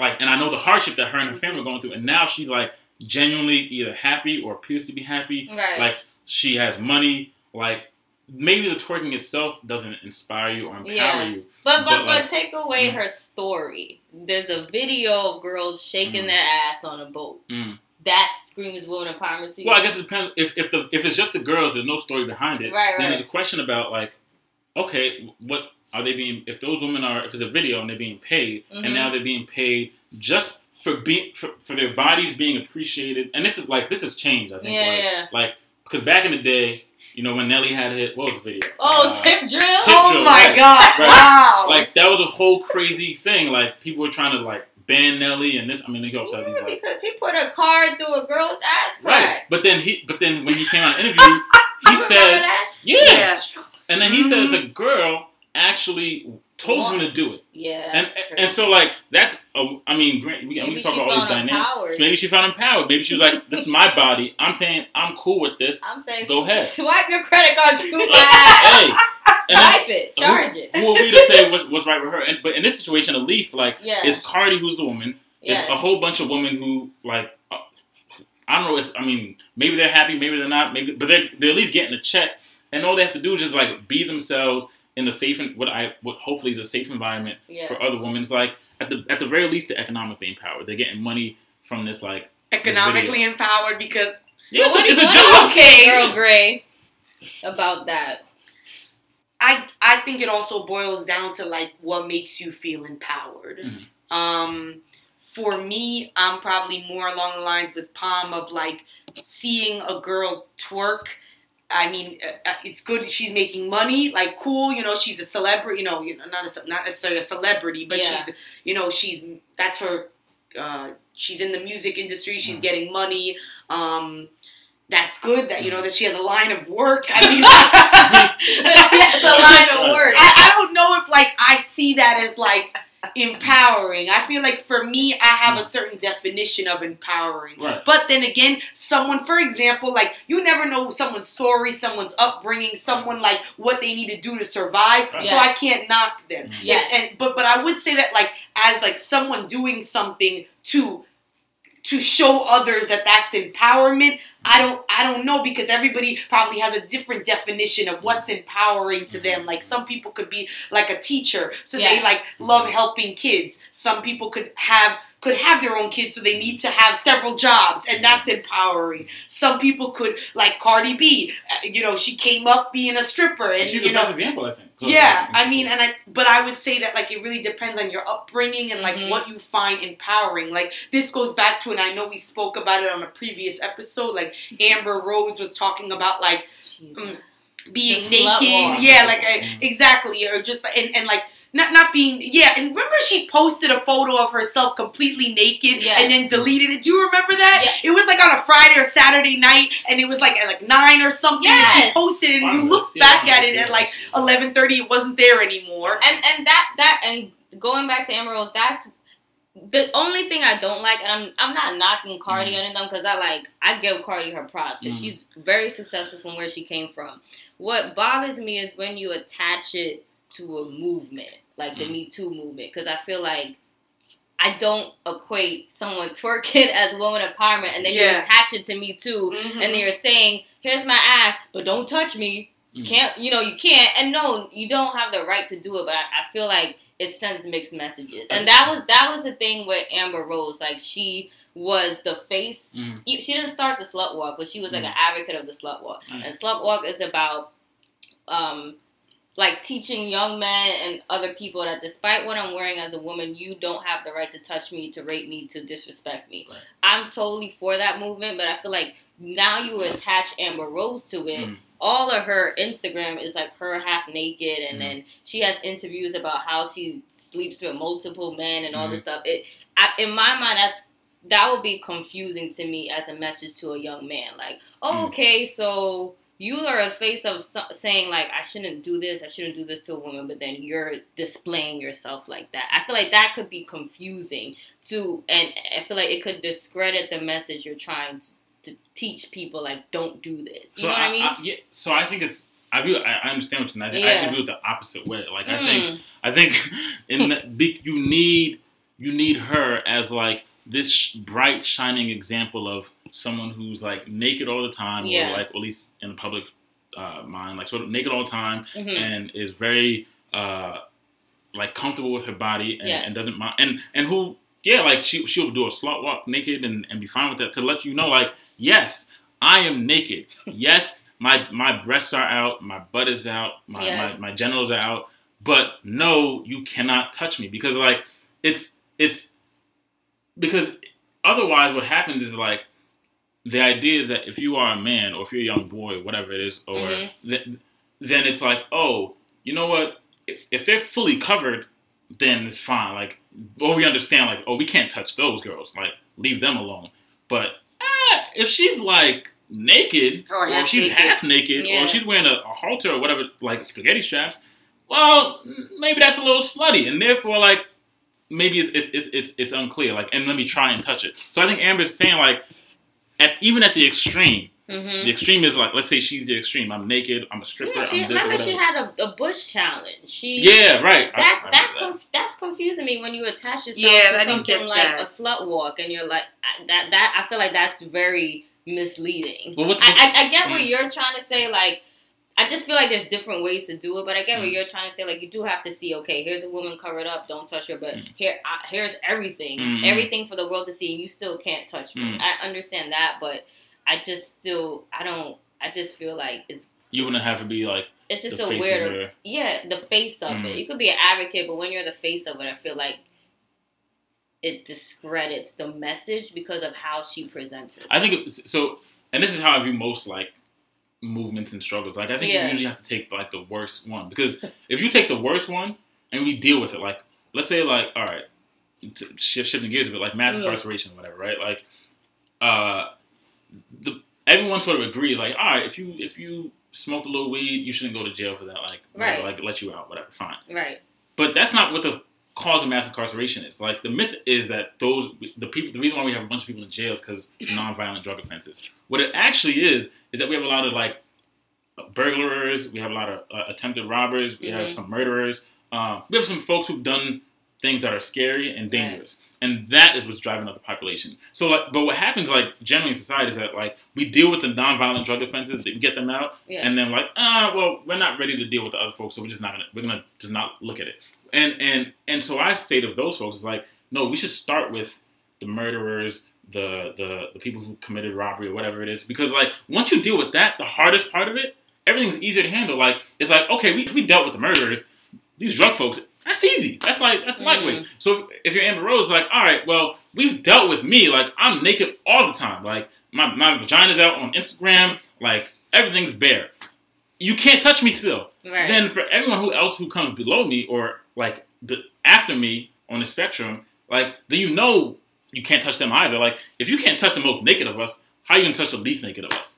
like and i know the hardship that her and her family are going through and now she's like genuinely either happy or appears to be happy right. like she has money like maybe the twerking itself doesn't inspire you or empower Yeah. you But but But, but, take away Mm. her story. There's a video of girls shaking Mm. their ass on a boat. Mm. That screams woman empowerment to you. well i guess it depends if, if the if it's just the girls there's no story behind it Right, right. then there's a question about like okay what are they being if those women are if it's a video and they're being paid Mhm. and now they're being paid just for being for, for their bodies being appreciated and this is like this has changed i think yeah, like, yeah. Like, because back in the day, you know, when Nelly had hit, what was the video? Oh, Uh, tip drill. Tip Oh drill, my right. god! Right. Wow. Like that was a whole crazy thing. Like people were trying to like ban Nelly and this. I mean, he also had these like because he put a card through a girl's ass right. But then he, but then when he came on an interview, he You said, that? yeah. Yeah. and then he said Mhm. the girl actually told him to do it. Yeah. And, that's and so like that's a, I mean grant- we, Maybe we talk about all these dynamics. So maybe she felt empowered. Maybe she was like, "This is my body. I'm saying I'm cool with this." I'm saying, Go ahead. swipe your credit card through my ass. hey, and that's- Swipe it, charge who, it. who are we to say what's, what's right with her? And, but in this situation, at least like Yeah. it's Cardi who's the woman. It's Yes. a whole bunch of women who like. Uh, I don't know. It's, I mean, maybe they're happy, maybe they're not. Maybe, but they're they're at least getting a check, and all they have to do is just like be themselves in a safe, and what I what hopefully is a safe environment Yeah. for other women. It's like at the at the very least, they're economically empowered. They're getting money from this like Economically video. empowered because yeah, it's, What a, do it's you- a what do you job. Okay. Earl Grey, about that. I I think it also boils down to like what makes you feel empowered. Mhm. Um, for me, I'm probably more along the lines with Pom of like seeing a girl twerk. I mean, uh, uh, it's good she's making money. Like, cool, you know, she's a celebrity. You know, you know, not a, not necessarily a celebrity, but Yeah. she's, you know, she's that's her. Uh, she's in the music industry. She's Mhm. getting money. Um, that's good. That you know that she has a line of work. I mean, That's a line of work. I, I don't know if like I see that as like empowering. I feel like for me, I have a certain definition of empowering. Right. But then again, someone, for example, like you never know someone's story, someone's upbringing, someone like what they need to do to survive. Right. So I can't knock them. Yes. And, and but but I would say that like as like someone doing something to to show others that that's empowerment i don't i don't know because everybody probably has a different definition of what's empowering to them like some people could be like a teacher so Yes. they like love helping kids some people could have could have their own kids so they need to have several jobs and that's empowering some people could like cardi b uh, you know she came up being a stripper and And she's you the know best example, I think. Yeah, I mean, and I, but I would say that like it really depends on your upbringing and like Mhm. what you find empowering. Like this goes back to, and I know we spoke about it on a previous episode. Like Amber Rose was talking about like Jesus. being The naked, yeah, like I, Mhm. exactly, or just and and like. Not, not being yeah and remember she posted a photo of herself completely naked Yes. and then deleted it do you remember that Yeah. it was like on a friday or saturday night and it was like at like nine or something and she posted it and you Wow, look back at it that's- at like 11.30 it wasn't there anymore and and that that and going back to Amber Rose, that's the only thing I don't like, and I'm I'm not knocking Cardi Mm. on them because I like I give Cardi her props because Mm. she's very successful from where she came from. What bothers me is when you attach it to a movement like the Mm. Me Too movement because I feel like. I don't equate someone twerking as woman empowerment, and then you attach it to Me Too, Mhm. and then you're saying, "Here's my ass, but don't touch me." You Mhm. can't, you know, you can't. And no, you don't have the right to do it. But I, I feel like it sends mixed messages, and that was that was the thing with Amber Rose. Like she was the face. You- She didn't start the slut walk, but she was like Mhm. an advocate of the slut walk. Right. And slut walk is about, um, like teaching young men and other people that despite what I'm wearing as a woman, you don't have the right to touch me, to rape me, to disrespect me. Right. I'm totally for that movement, but I feel like now you attach Amber Rose to it. Mm. All of her Instagram is like her half naked, and Mm. then she has interviews about how she sleeps with multiple men and all this Mm. stuff. It, I, in my mind, that's that would be confusing to me as a message to a young man. Like, oh, okay, so you are a face of so- saying like I shouldn't do this, I shouldn't do this to a woman, but then you're displaying yourself like that. I feel like that could be confusing to, and I feel like it could discredit the message you're trying to, to teach people. Like, don't do this. You So know what I, mean? yeah, so I think it's. I view. I, I understand what you're saying. I, think, I actually view it the opposite way. Like I think. Mm. I think in the, you need you need her as like this sh- bright shining example of someone who's like naked all the time, Yeah. or like at least in the public uh, mind, like sort of naked all the time, Mhm. and is very uh, like comfortable with her body and, Yes. and doesn't mind, and and who yeah, like she she'll do a slut walk naked and, and be fine with that to let you know like yes, I am naked. yes, my my breasts are out, my butt is out, my Yes. my, my genitals are out, but no, you cannot touch me because like it's it's because otherwise what happens is like the idea is that if you are a man or if you're a young boy, whatever it is, or Mhm. th- then it's like, oh, you know what? If, if they're fully covered, then it's fine. Like, well, we understand. Like, oh, we can't touch those girls. Like, leave them alone. But eh, if she's like naked, Or or, if she's naked. half naked, Yeah. or she's wearing a, a halter or whatever, like spaghetti straps, well, maybe that's a little slutty, and therefore, like, maybe it's it's it's it's, it's unclear. Like, and let me try and touch it. So I think Amber's saying like, at even at the extreme, hmm the extreme is like, let's say she's the extreme. I'm naked. I'm a stripper. Yeah, she, I'm this or remember she had a, a bush challenge. She yeah, right. That I that, remember conf- that's confusing me when you attach yourself Yeah, to I something like that. a slut walk and you're like that that I feel like that's very misleading. Well, what's- I, I, I get what Mm. you're trying to say. Like I just feel like there's different ways to do it, but I get what Mm. you're trying to say. Like you do have to see. Okay, here's a woman covered up. Don't touch her. But Mm. here I, here's everything, Mm. everything for the world to see, and you still can't touch me. Mm. I understand that, but I just still I don't. I just feel like it's You wouldn't have to be like it's just a weird yeah, the face of Mm. it. You could be an advocate, but when you're the face of it, I feel like it discredits the message because of how she presents herself. I think it, so, and this is how I view most like movements and struggles. Like I think Yeah. you usually have to take like the worst one because if you take the worst one and we deal with it, like let's say like all right, shift shifting gears but like mass Yeah. incarceration, or whatever, right? Like uh, the everyone sort of agrees, like all right, if you if you smoked a little weed, you shouldn't go to jail for that, like Right. like let you out, whatever, fine. right. But that's not what the cause of mass incarceration is. Like the myth is that those the people the reason why we have a bunch of people in jail is because nonviolent drug offenses. What it actually is is that we have a lot of like burglars, we have a lot of uh, attempted robbers, we have Mhm. some murderers, uh, we have some folks who've done things that are scary and dangerous. And that is what's driving up the population. So, like, but what happens, like, generally in society, is that like we deal with the nonviolent drug offenses, we get them out, Yeah. and then like, ah, well, we're not ready to deal with the other folks, so we're just not gonna, we're gonna just not look at it. And and and so I say to those folks, is like, no, we should start with the murderers, the the the people who committed robbery or whatever it is, because like once you deal with that, the hardest part of it, everything's easier to handle. Like it's like, okay, we we dealt with the murderers, these drug folks. That's easy. That's like that's Mhm. lightweight. So if, if you're Amber Rose, like, all right, well, we've dealt with me. Like I'm naked all the time. Like my my vagina's out on Instagram. Like everything's bare. You can't touch me still. Right. Then for everyone who else who comes below me or like b- after me on the spectrum, like then you know you can't touch them either. Like if you can't touch the most naked of us, how you gonna touch the least naked of us?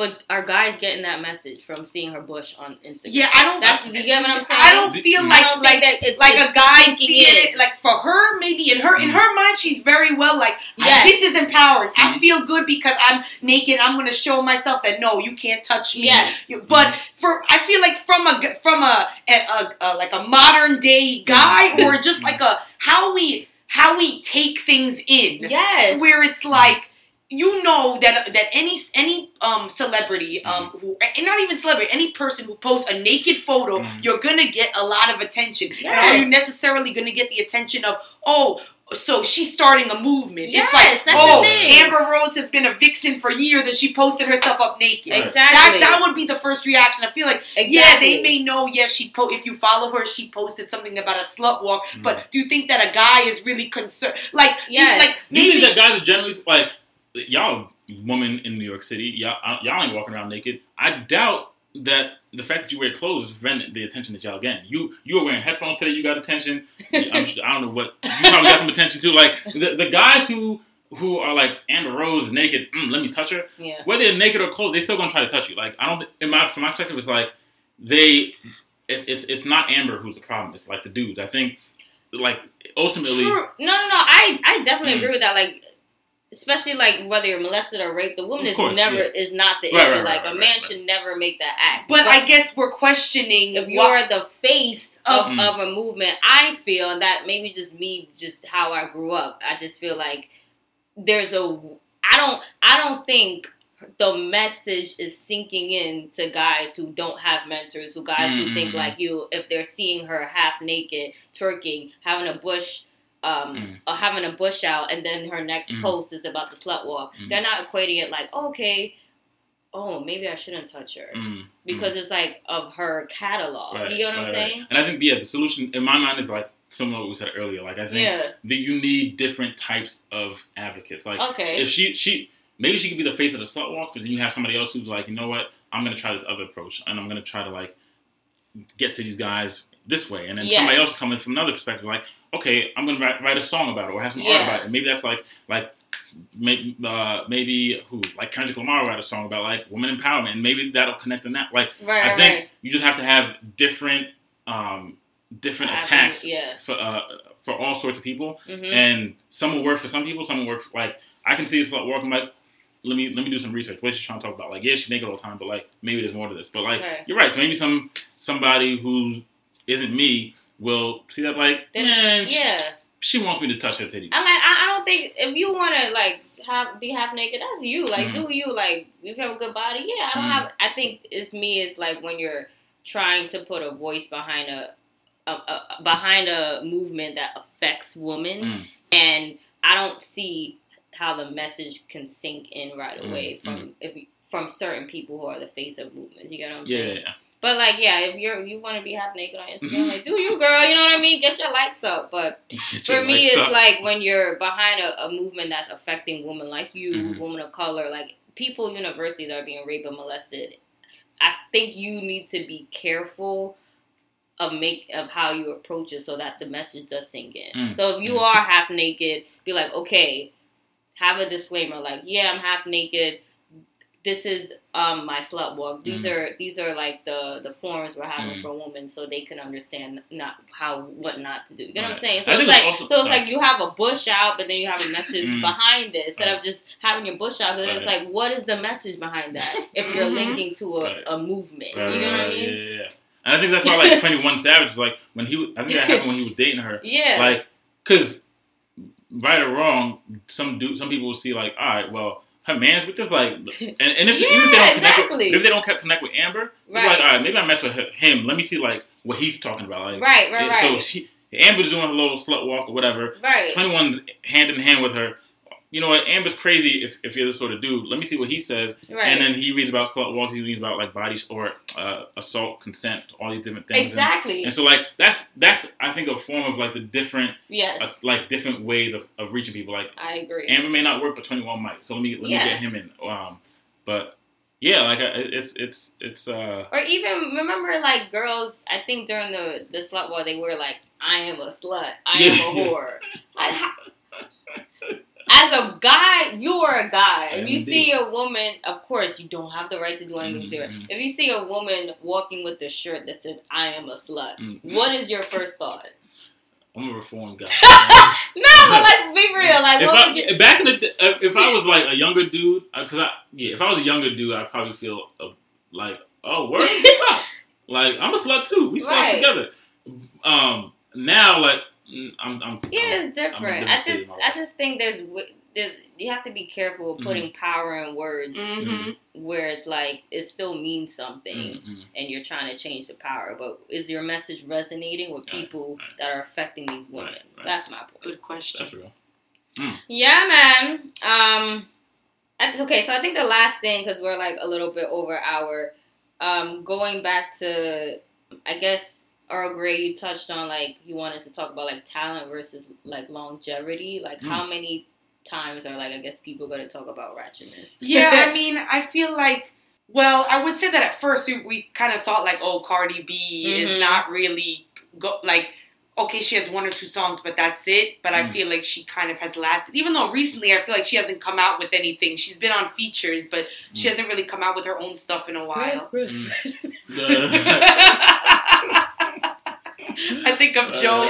But are guys getting that message from seeing her bush on Instagram? Yeah, I don't. That's- you get what I'm saying? I don't feel like don't like that it's like a guy seeing in. it. Like for her, maybe in her in Mm. her mind, she's very well like I- Yes. this is empowering. I Mhm. feel good because I'm naked. I'm going to show myself that no, you can't touch me. Yes. But for I feel like from a g- from a, a, a, a like a modern day guy or just like a how we how we take things in Yes. where it's like you know that that any any um celebrity um who and not even celebrity any person who posts a naked photo Mhm. you're gonna get a lot of attention and are you necessarily gonna get the attention of oh so she's starting a movement Yes, it's like that's oh the thing. Amber Rose has been a vixen for years and she posted herself up naked Exactly. that that would be the first reaction I feel like exactly. yeah, they may know. Yeah, she po- if you follow her, she posted something about a slut walk. Mm. But do you think that a guy is really concerned? Like, do you- Yes. like Do you think that guys are generally like y'all woman in New York City, y'all y'all ain't walking around naked. I doubt that the fact that you wear clothes is preventing the attention that y'all getting. You you were wearing headphones today, you got attention. I'm, I don't know what you probably got some attention too. Like the, the guys who who are like Amber Rose naked, mm, let me touch her. yeah. Whether they're naked or clothed, they still gonna try to touch you. Like I don't think, in my from my perspective, it's like they it, it's it's not Amber who's the problem. It's like the dudes. I think like ultimately. True. No, no, no. I, I definitely Mm. agree with that. Like, especially like whether you're molested or raped, the woman Of is course, never yeah. is not the Right, issue. right, like right, a man right. should never make that act. But I guess we're questioning if what- you're the face of, Mm. of a movement, I feel and that maybe just me, just how I grew up. I just feel like there's a. I don't. I don't think the message is sinking in to guys who don't have mentors, who guys who think Mm. like you, if they're seeing her half naked, twerking, having a bush, um, Mm. or having a bush out, and then her next Mm. post is about the slut walk. Mm. They're not equating it like, okay, oh, maybe I shouldn't touch her mm, because it's like of her catalog. Right, you know what I'm right, saying? right. And I think yeah, the solution in my mind is like similar to what we said earlier. Like I think Yeah. that you need different types of advocates. Like Okay. if she she maybe she could be the face of the slut walk, but then you have somebody else who's like, you know what, I'm gonna try this other approach, and I'm gonna try to like get to these guys this way, and then Yes. somebody else coming from another perspective, like, okay, I'm gonna write, write a song about it or have some art Yeah. about it. Maybe that's like like maybe uh, maybe who like Kendrick Lamar write a song about like women empowerment, and maybe that'll connect in that. Like Right, I think right. you just have to have different um, different attacks yeah. for uh, for all sorts of people, Mhm. and some will work for some people, some will work for, like I can see it's like walking like. Let me let me do some research. What's she trying to talk about? Like, yeah, she's naked all the time, but like maybe there's more to this. But like, Right. you're right. So maybe some somebody who isn't me will see that like, Then- man, yeah. she wants me to touch her titties. I'm like. I, I don't think if you want to like have be half naked, that's you. Like, Mhm. do you like? You have a good body, yeah. I don't Mhm. have. I think it's me. It's like when you're trying to put a voice behind a, a, a behind a movement that affects women, Mm. and I don't see how the message can sink in right Mm, away from if from certain people who are the face of movements. You get what I'm Yeah, saying? yeah, yeah. But like, yeah, if you're you want to be half naked on Instagram, like, do you, girl? You know what I mean? Get your likes up. But for me, it's up. like when you're behind a, a movement that's affecting women like you, Mhm. women of color, like people universities that are being raped and molested. I think you need to be careful of make of how you approach it so that the message does sink in. Mm. So if you Mm. are half naked, be like, okay, have a disclaimer like, yeah, I'm half naked. This is um my slut walk. These Mhm. are these are like the the forms we're having Mm. for women so they can understand not how what not to do. You know what I'm Right. saying? I So it's like it's also- so it's sorry. like you have a bush out, but then you have a message Mm. behind it instead of just having your bush out. Because it's like, what is the message behind that? If you're Mhm. linking to a, Right. a movement, Right, you know right, what I right, mean? Yeah, yeah, yeah. And I think that's why like Twenty One Savage was like when he I think that happened when he was dating her. Yeah. Like, cause right or wrong, some dude, some people will see like, all right, well, her man's with this like, and, and if even if they don't connect, with, if they don't connect with Amber, Right. like, all right, maybe I mess with him. Let me see like what he's talking about. Like, right, right, right. So she, Amber's doing her little slut walk or whatever. right. 21's hand in hand with her. You know what? Amber's crazy if, if you're this sort of dude. Let me see what he says. Right. And then he reads about slut walks. He reads about like body or uh, assault, consent, all these different things. And- exactly. And, so like that's that's I think a form of like the different yes. uh, like different ways of, of reaching people. Like I agree. Amber may not work, but 21 might. So let me let Yeah. me get him in. Um, but yeah, like it's it's it's uh Or even remember, like girls. I think during the the slut walk, they were like, "I am a slut. I am a whore." As a guy, you are a guy. If you see a woman, of course, you don't have the right to do anything to her. Mhm. If you see a woman walking with a shirt that says "I am a slut," Mm. what is your first thought? I'm a reformed guy. No, but like be real. Like, if what I, would you? back in the day, uh, if I was like a younger dude, because I yeah, if I was a younger dude, I'd probably feel uh, like, oh, word, what's up? Like I'm a slut too. We saw Right. together. Um, now like I'm, I'm Yeah, I'm- it's different. I'm I just, I that. just think there's, there's, you have to be careful of putting power in words Mm-hmm. where it's like it still means something, Mm, mm. and you're trying to change the power. But is your message resonating with people right. that are affecting these women? Right, right. That's my point. Good question. That's real. Yeah, man. Um, that's okay. So I think the last thing, because we're like a little bit over our, um, going back to, I guess Earl Grey, you touched on like you wanted to talk about like talent versus like longevity. Like how many times are like I guess people going to talk about ratchetness? Yeah, I mean, I feel like, well, I would say that at first we, we kind of thought like, oh, Cardi B Mhm. is not really go like, okay, she has one or two songs, but that's it. But I Mm. feel like she kind of has lasted, even though recently I feel like she hasn't come out with anything. She's been on features, but she Mm. hasn't really come out with her own stuff in a while. Mm. I think of Joe.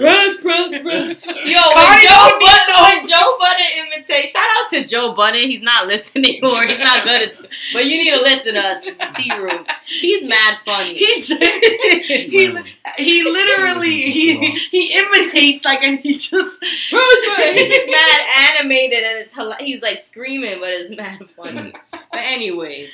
Press, press, press. Yo, Cardi when Joe, Budden, when Joe Budden imitate, shout out to Joe Budden. He's not listening or he's not good at, but you need to listen to us in the tea room. He's mad funny. He's he, he literally he he imitates like and he just he's just mad animated and it's he's like screaming, but it's mad funny. But anyway,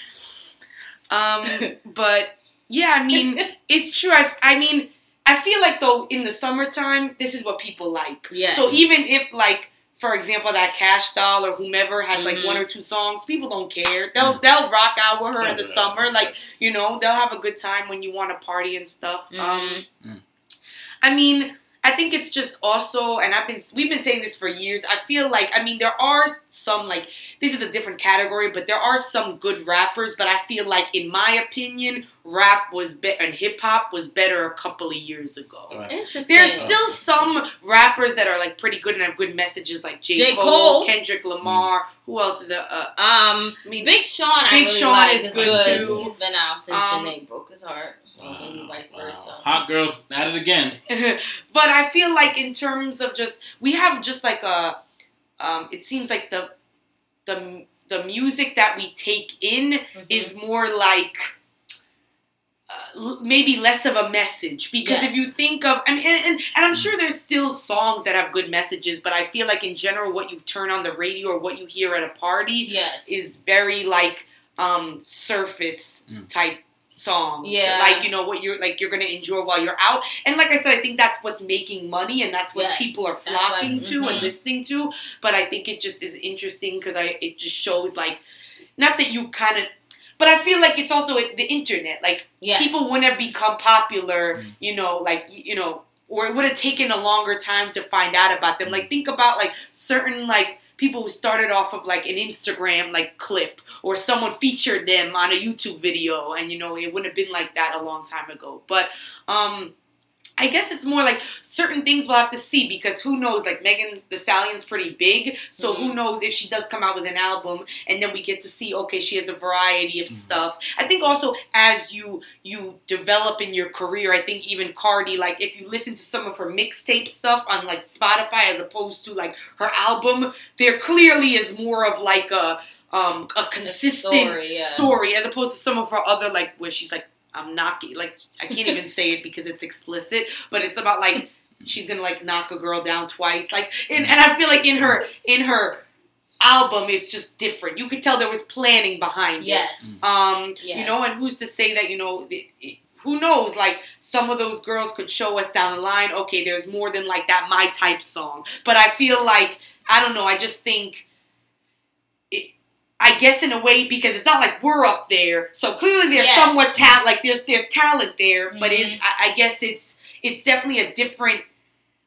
Um, but yeah, I mean, it's true. I, I mean, I feel like though in the summertime, this is what people like. Yes. So even if like, for example, that Kash Doll or whomever has like Mhm. one or two songs, people don't care. They'll they'll rock out with her in the Yeah. summer. Like you know, they'll have a good time when you want to party and stuff. Um, Mhm. Mm. I mean. I think it's just also, and I've been we've been saying this for years. I feel like I mean there are some like this is a different category, but there are some good rappers. But I feel like, in my opinion, rap was better and hip hop was better a couple of years ago. Right. Interesting. There's still some rappers that are like pretty good and have good messages, like J, J. Cole, Cole. Kendrick Lamar. Who else is a? Uh, um I mean, Big Sean. I Big really Sean like, is is good, too. He's been out since Um, Jhené broke his heart, and vice Wow. versa. Hot girls at it again. but I feel like in terms of just we have just like a um, it seems like the the the music that we take in Mhm. is more like l- maybe less of a message because if you think of I mean and, and, and I'm sure there's still songs that have good messages but I feel like in general what you turn on the radio or what you hear at a party yes is very like um surface Mm. type songs. Yeah. Like, you know, what you're like you're gonna enjoy while you're out. And like I said, I think that's what's making money and that's what Yes. people are That's what- flocking to mhm. and listening to. But I think it just is interesting because I it just shows like not that you kind of but I feel like it's also the internet. Like yes. people wouldn't have become popular, Mm. you know, like you know, or it would have taken a longer time to find out about them. Like think about like certain like people who started off of like an Instagram like clip or someone featured them on a YouTube video and you know it wouldn't have been like that a long time ago. But um I guess it's more like certain things we'll have to see because who knows? Like Megan Thee Stallion's pretty big, so who knows if she does come out with an album and then we get to see okay, she has a variety of Mhm. stuff. I think also as you you develop in your career, I think even Cardi, like if you listen to some of her mixtape stuff on like Spotify as opposed to like her album, there clearly is more of like a um a consistent story, yeah. story as opposed to some of her other like where she's like I'm knocking like I can't even say it because it's explicit, but it's about like she's gonna like knock a girl down twice. Like and, and I feel like in her in her album it's just different. You could tell there was planning behind Yes. it. Um you know, and who's to say that, you know, it, it- who knows? Like some of those girls could show us down the line, okay, there's more than like that my type song. But I feel like I don't know, I just think it I guess in a way because it's not like we're up there, so clearly there's Yes. somewhat talent. Like there's there's talent there, but Mhm. is I, I guess it's it's definitely a different.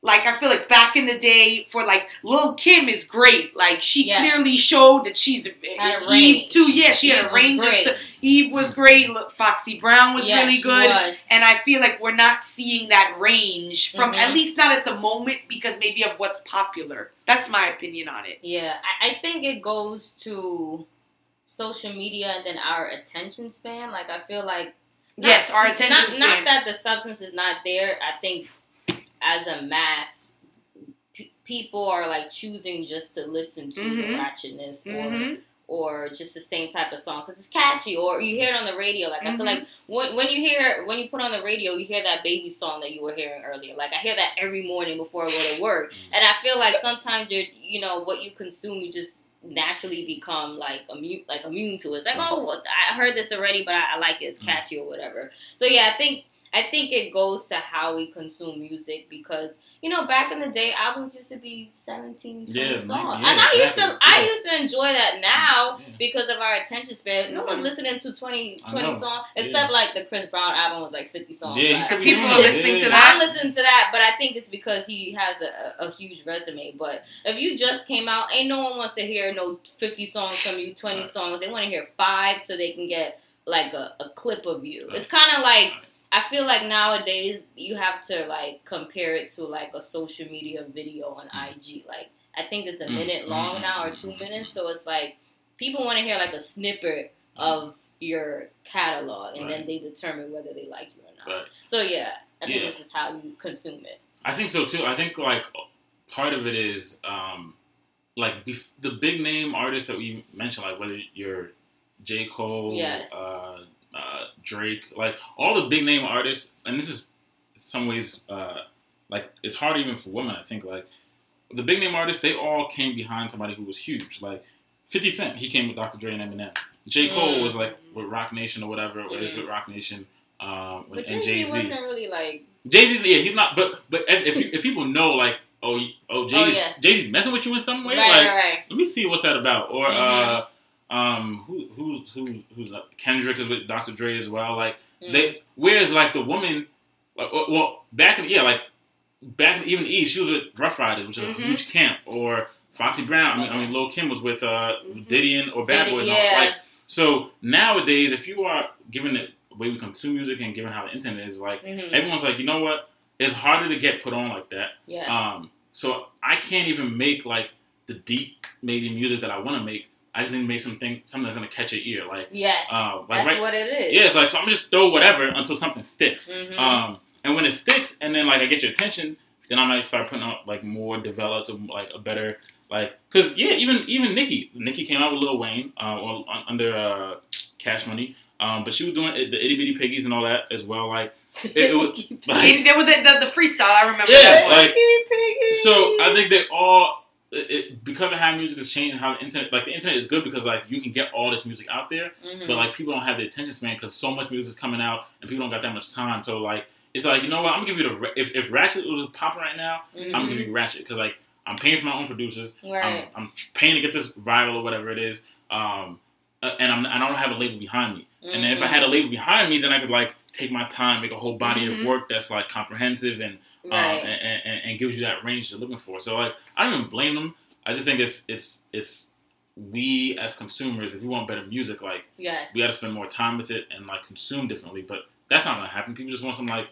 Like I feel like back in the day, for like Lil Kim is great. Like she Yes. clearly showed that she's Had a Eve range. too. Yeah, she had a range. so- Eve was great. Look, Foxy Brown was Yeah, really good. was. And I feel like we're not seeing that range from Mhm. at least not at the moment because maybe of what's popular. That's my opinion on it. Yeah, I, I think it goes to social media and then our attention span. Like I feel like not- yes, our attention not, span. Not that the substance is not there. I think as a mass, pe- people are like choosing just to listen to the Mhm. ratchetness or Mhm. or just the same type of song because it's catchy or you hear it on the radio. Like i feel Mhm. like when, when you hear when you put on the radio you hear that baby song that you were hearing earlier. Like i hear that every morning before i go to work. And i feel like sometimes you're you know what you consume you just naturally become like immune like immune to it. It's like oh i heard this already but i, I like it. It's catchy or whatever. So yeah i think I think it goes to how we consume music because you know back in the day albums used to be 17 20 Yeah, songs yeah, and I used to exactly, I used to enjoy that now Yeah. because of our attention span. No one's listening to 20, 20 know. songs Yeah. except like the Chris Brown album was like 50 songs. Yeah, he's Like, People are it. listening to that. I'm listening to that, but I think it's because he has a, a, a huge resume. But if you just came out, ain't no one wants to hear no 50 songs from you, 20 Right. songs. They want to hear five so they can get like a, a clip of you. Right. It's kind of like I feel like nowadays you have to like compare it to like a social media video on IG. Like I think it's a Mm, minute long mm, now or mm, two mm, minutes, so it's like people want to hear like a snippet of your catalog, and then they determine whether they like you or not. Right. So yeah, I think Yeah. this is how you consume it. I think so too. I think like part of it is um, like bef- the big name artists that we mentioned, like whether you're J Cole, Yes. uh, uh, Drake, like all the big name artists, and this is some ways uh, like it's hard even for women. I think like the big name artists, they all came behind somebody who was huge. Like Fifty Cent, he came with Dr. Dre and Eminem. J Cole Mm. was like with Roc Nation or whatever, or is with Roc Nation. Um, But and Jay Z Z. wasn't really like Jay Z's yeah, he's not. But but if if, you, if people know like oh oh Jay Oh, yeah. Jay Z's messing with you in some way, right, like right, right. let me see what's that about. Or Mhm. uh um who who's who's who's Kendrick is with Dr. Dre as well. Like Mm. they whereas like the woman like well- back in yeah like back even Eve, she was with Ruff Ryders, which is Mhm. a huge camp, or Foxy Brown. I mean, I mean, Lil Kim was with uh, Mhm. Diddy and or Bad Diddy, Boys. yeah. Like, so nowadays, if you are given the way we consume music and given how the internet is, like Mhm. everyone's like, you know what? It's harder to get put on like that. Yes. Um, so I can't even make like the deep maybe music that I want to make. I just need to make some things, something that's gonna catch your ear. Like, yes. uh, like That's right- what it is. yeah, it's like so I'm just throw whatever until something sticks. Mhm. Um, and when it sticks, and then like I get your attention, then I might start putting out like more developed, or, like a better like because yeah, even even Nicki, Nicki came out with Lil Wayne, uh, or, un- under uh, Cash Money. Um, but she was doing it, the itty bitty piggies and all that as well. Like, it, it was like, there was the, the, the freestyle. I remember Yeah, like- so I think they all it, because of how music is changing, how the internet like the internet is good because like you can get all this music out there, Mhm. but like people don't have the attention span because so much music is coming out and people don't got that much time. So like it's like you know what I'm gonna give you the if if Ratchet was popping right now, Mhm. I'm gonna give you Ratchet because like I'm paying for my own producers. Right. I'm, I'm paying to get this viral or whatever it is. Um, uh, and I'm, I don't have a label behind me. And if I Mm-hmm. had a label behind me, then I could like take my time, make a whole body Mhm. of work that's like comprehensive and um, and, and, and gives you that range you're looking for. So like I don't even blame them. I just think it's it's it's we as consumers, if we want better music, like yes. we got to spend more time with it and like consume differently. But that's not gonna happen. People just want some like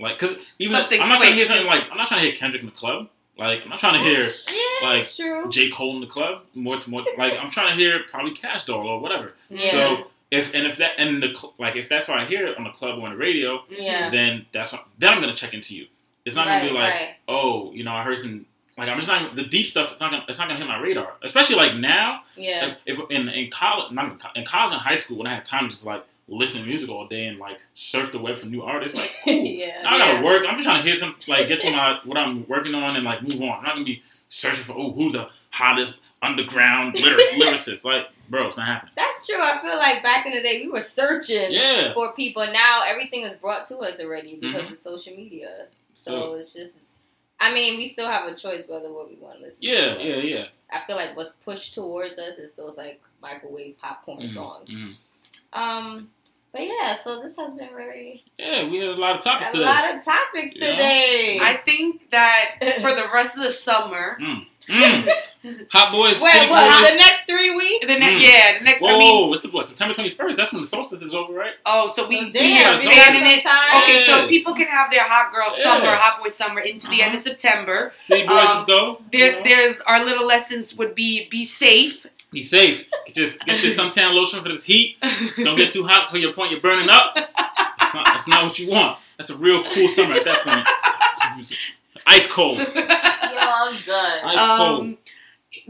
like because even Something I'm not trying to hear quick. something like I'm not trying to hear Kendrick in the club. Like I'm not trying to hear yeah, like, true. J Cole in the club. More to more like I'm trying to hear probably Kash Doll or whatever. yeah. So if and if that and the like if that's why I hear it on the club or on the radio, yeah. Mm-hmm. then that's what then I'm gonna check into you. It's not gonna be like, right. oh, you know, I heard some like I'm just not the deep stuff. It's not gonna it's not gonna hit my radar. Especially like now, Yeah. if, if in in college, not in, co- in college and high school, when I had time to just like listen to music all day and like surf the web for new artists, like cool. yeah. I gotta Yeah. work. I'm just trying to hear some like get to my what I'm working on and like move on. I'm not gonna be searching for oh who's the hottest underground lyricist, lyricist. Like, bro, it's not happening. That's true. I feel like back in the day we were searching Yeah. for people. Now everything is brought to us already because Mhm. of social media. So, So it's just. I mean, we still have a choice whether what we want to listen yeah, to. yeah, yeah. I feel like what's pushed towards us is those like microwave popcorn Mhm, songs. mhm. Um, but yeah, so this has been very Yeah, we had a lot of topics a today. lot of topics Yeah. today. I think that for the rest of the summer, Mm. Hot boys, Wait, city what? boys. The next three weeks? the ne- Mm. yeah, the next. Whoa, I mean, what's the what? September twenty first. That's when the solstice is over, right? oh, so we, we Damn, are we got expanding it. time. Okay, so people can have their hot girl summer, hot boy summer into the end of September. See, boys, Um, let's go. There, You know? there's our little lessons would be be safe. Be safe. Just get your suntan lotion for this heat. Don't get too hot to your point you're burning up. That's not, that's not what you want. That's a real cool summer at that point. Ice cold. Yo, I'm done. Ice cold. um,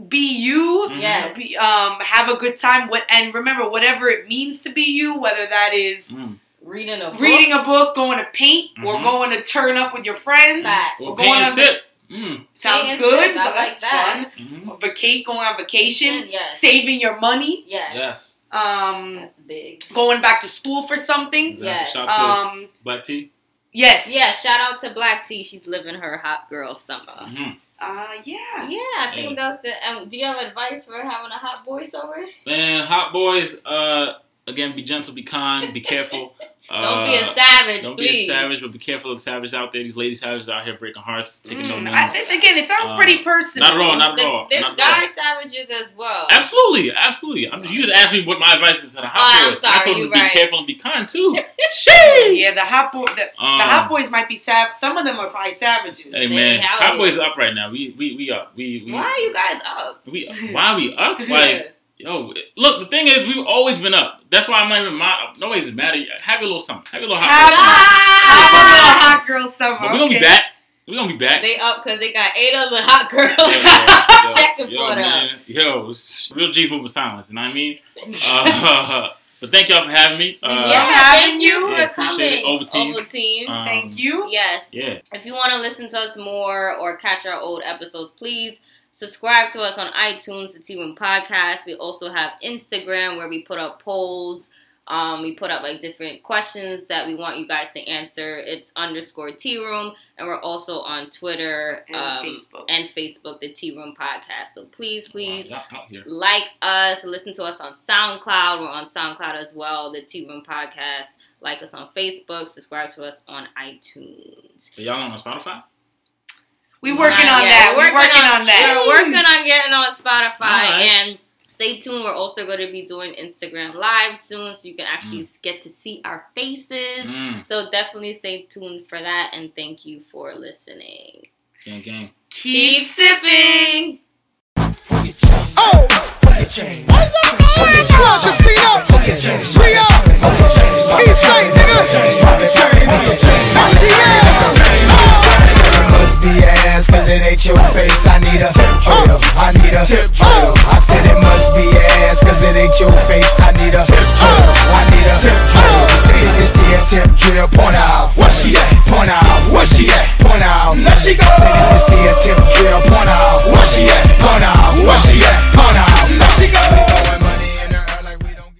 be you. Yes. Be, um, have a good time. What and remember, whatever it means to be you, whether that is Mm. Reading a book. reading a book, going to paint, or Mhm. going to turn up with your friends. Facts. Or We're going and on- sip. Mm. Sounds and good. sip, I like That's that. fun. Mhm. Vacate, going on vacation, Yes. saving your money, Yes. Yes. um, That's big. going back to school for something. Exactly. Yes. Shout out to Um, Black Tea. Yes. Yeah, shout out to Black T. She's living her hot girl summer. hmm Uh, yeah. Yeah, I think Yeah. that's it. Um, do you have advice for having a hot boy summer? Man, hot boys. Uh, again, be gentle, be kind, be careful. Don't be a Uh, savage, Don't please. be a savage, but be careful of the savage out there. These lady savages out here breaking hearts, taking no Mm, names. I, this, again, it sounds Uh, pretty personal. Not at all, not at all. There's not guy savages as well. Absolutely, absolutely. I'm, you just asked me what my advice is to the Oh, hot I'm boys. sorry, I told them you to be right. careful and be kind too. Sheesh. Yeah, the hot boy, the, Um, the hot boys might be sav. Some of them are probably savages. Hey man, hot boys up right now. We we we up. We we Why are you guys up? we why are we up? Like yo, look. The thing is, we've always been up. That's why I'm not even mad. Nobody's mad at you. Have your little something. Have your little hot. Have, boy summer. have a little hot girl summer. But we're gonna be back. We're gonna be back. They up because they got eight other hot girls Yo, yo, checking yo, for them. man. Yo, real G's move with silence. You know what I mean? Uh, but thank y'all for having me. Uh, yeah, thank you you. for appreciate coming. it. Over to you. Over team. um, Thank you. yes. Yeah. If you want to listen to us more or catch our old episodes, please subscribe to us on iTunes, the Tea Room Podcast. We also have Instagram where we put up polls. Um, we put up like different questions that we want you guys to answer. It's underscore Tea Room, and we're also on Twitter And um, Facebook. and Facebook, the Tea Room Podcast. So please, please Wow, y'all out here. like us, listen to us on SoundCloud. We're on SoundCloud as well, the Tea Room Podcast. Like us on Facebook, subscribe to us on iTunes. Are y'all on Spotify? We working Not on yet. that. We're We're working on that. We're working on getting on Spotify Alright. and stay tuned. We're also going to be doing Instagram live soon, so you can actually get to see our faces. Mm, So definitely stay tuned for that, and thank you for listening. gang, gang. Keep sipping. Oh! Club Casino! Rio! East Side, nigga! MTL! the ass, cause it ain't your face. I need a tip drill, I need a tip drill. I said it must be ass, cause it ain't your face. I need a tip drill, I need a tip drill. Say if you see a tip drill, point out. Where she at? Point out. Where she at? Point out. Now she go. Say if you see a tip drill, point out. Where she at? Point out. Where she at? Point out. Now she go.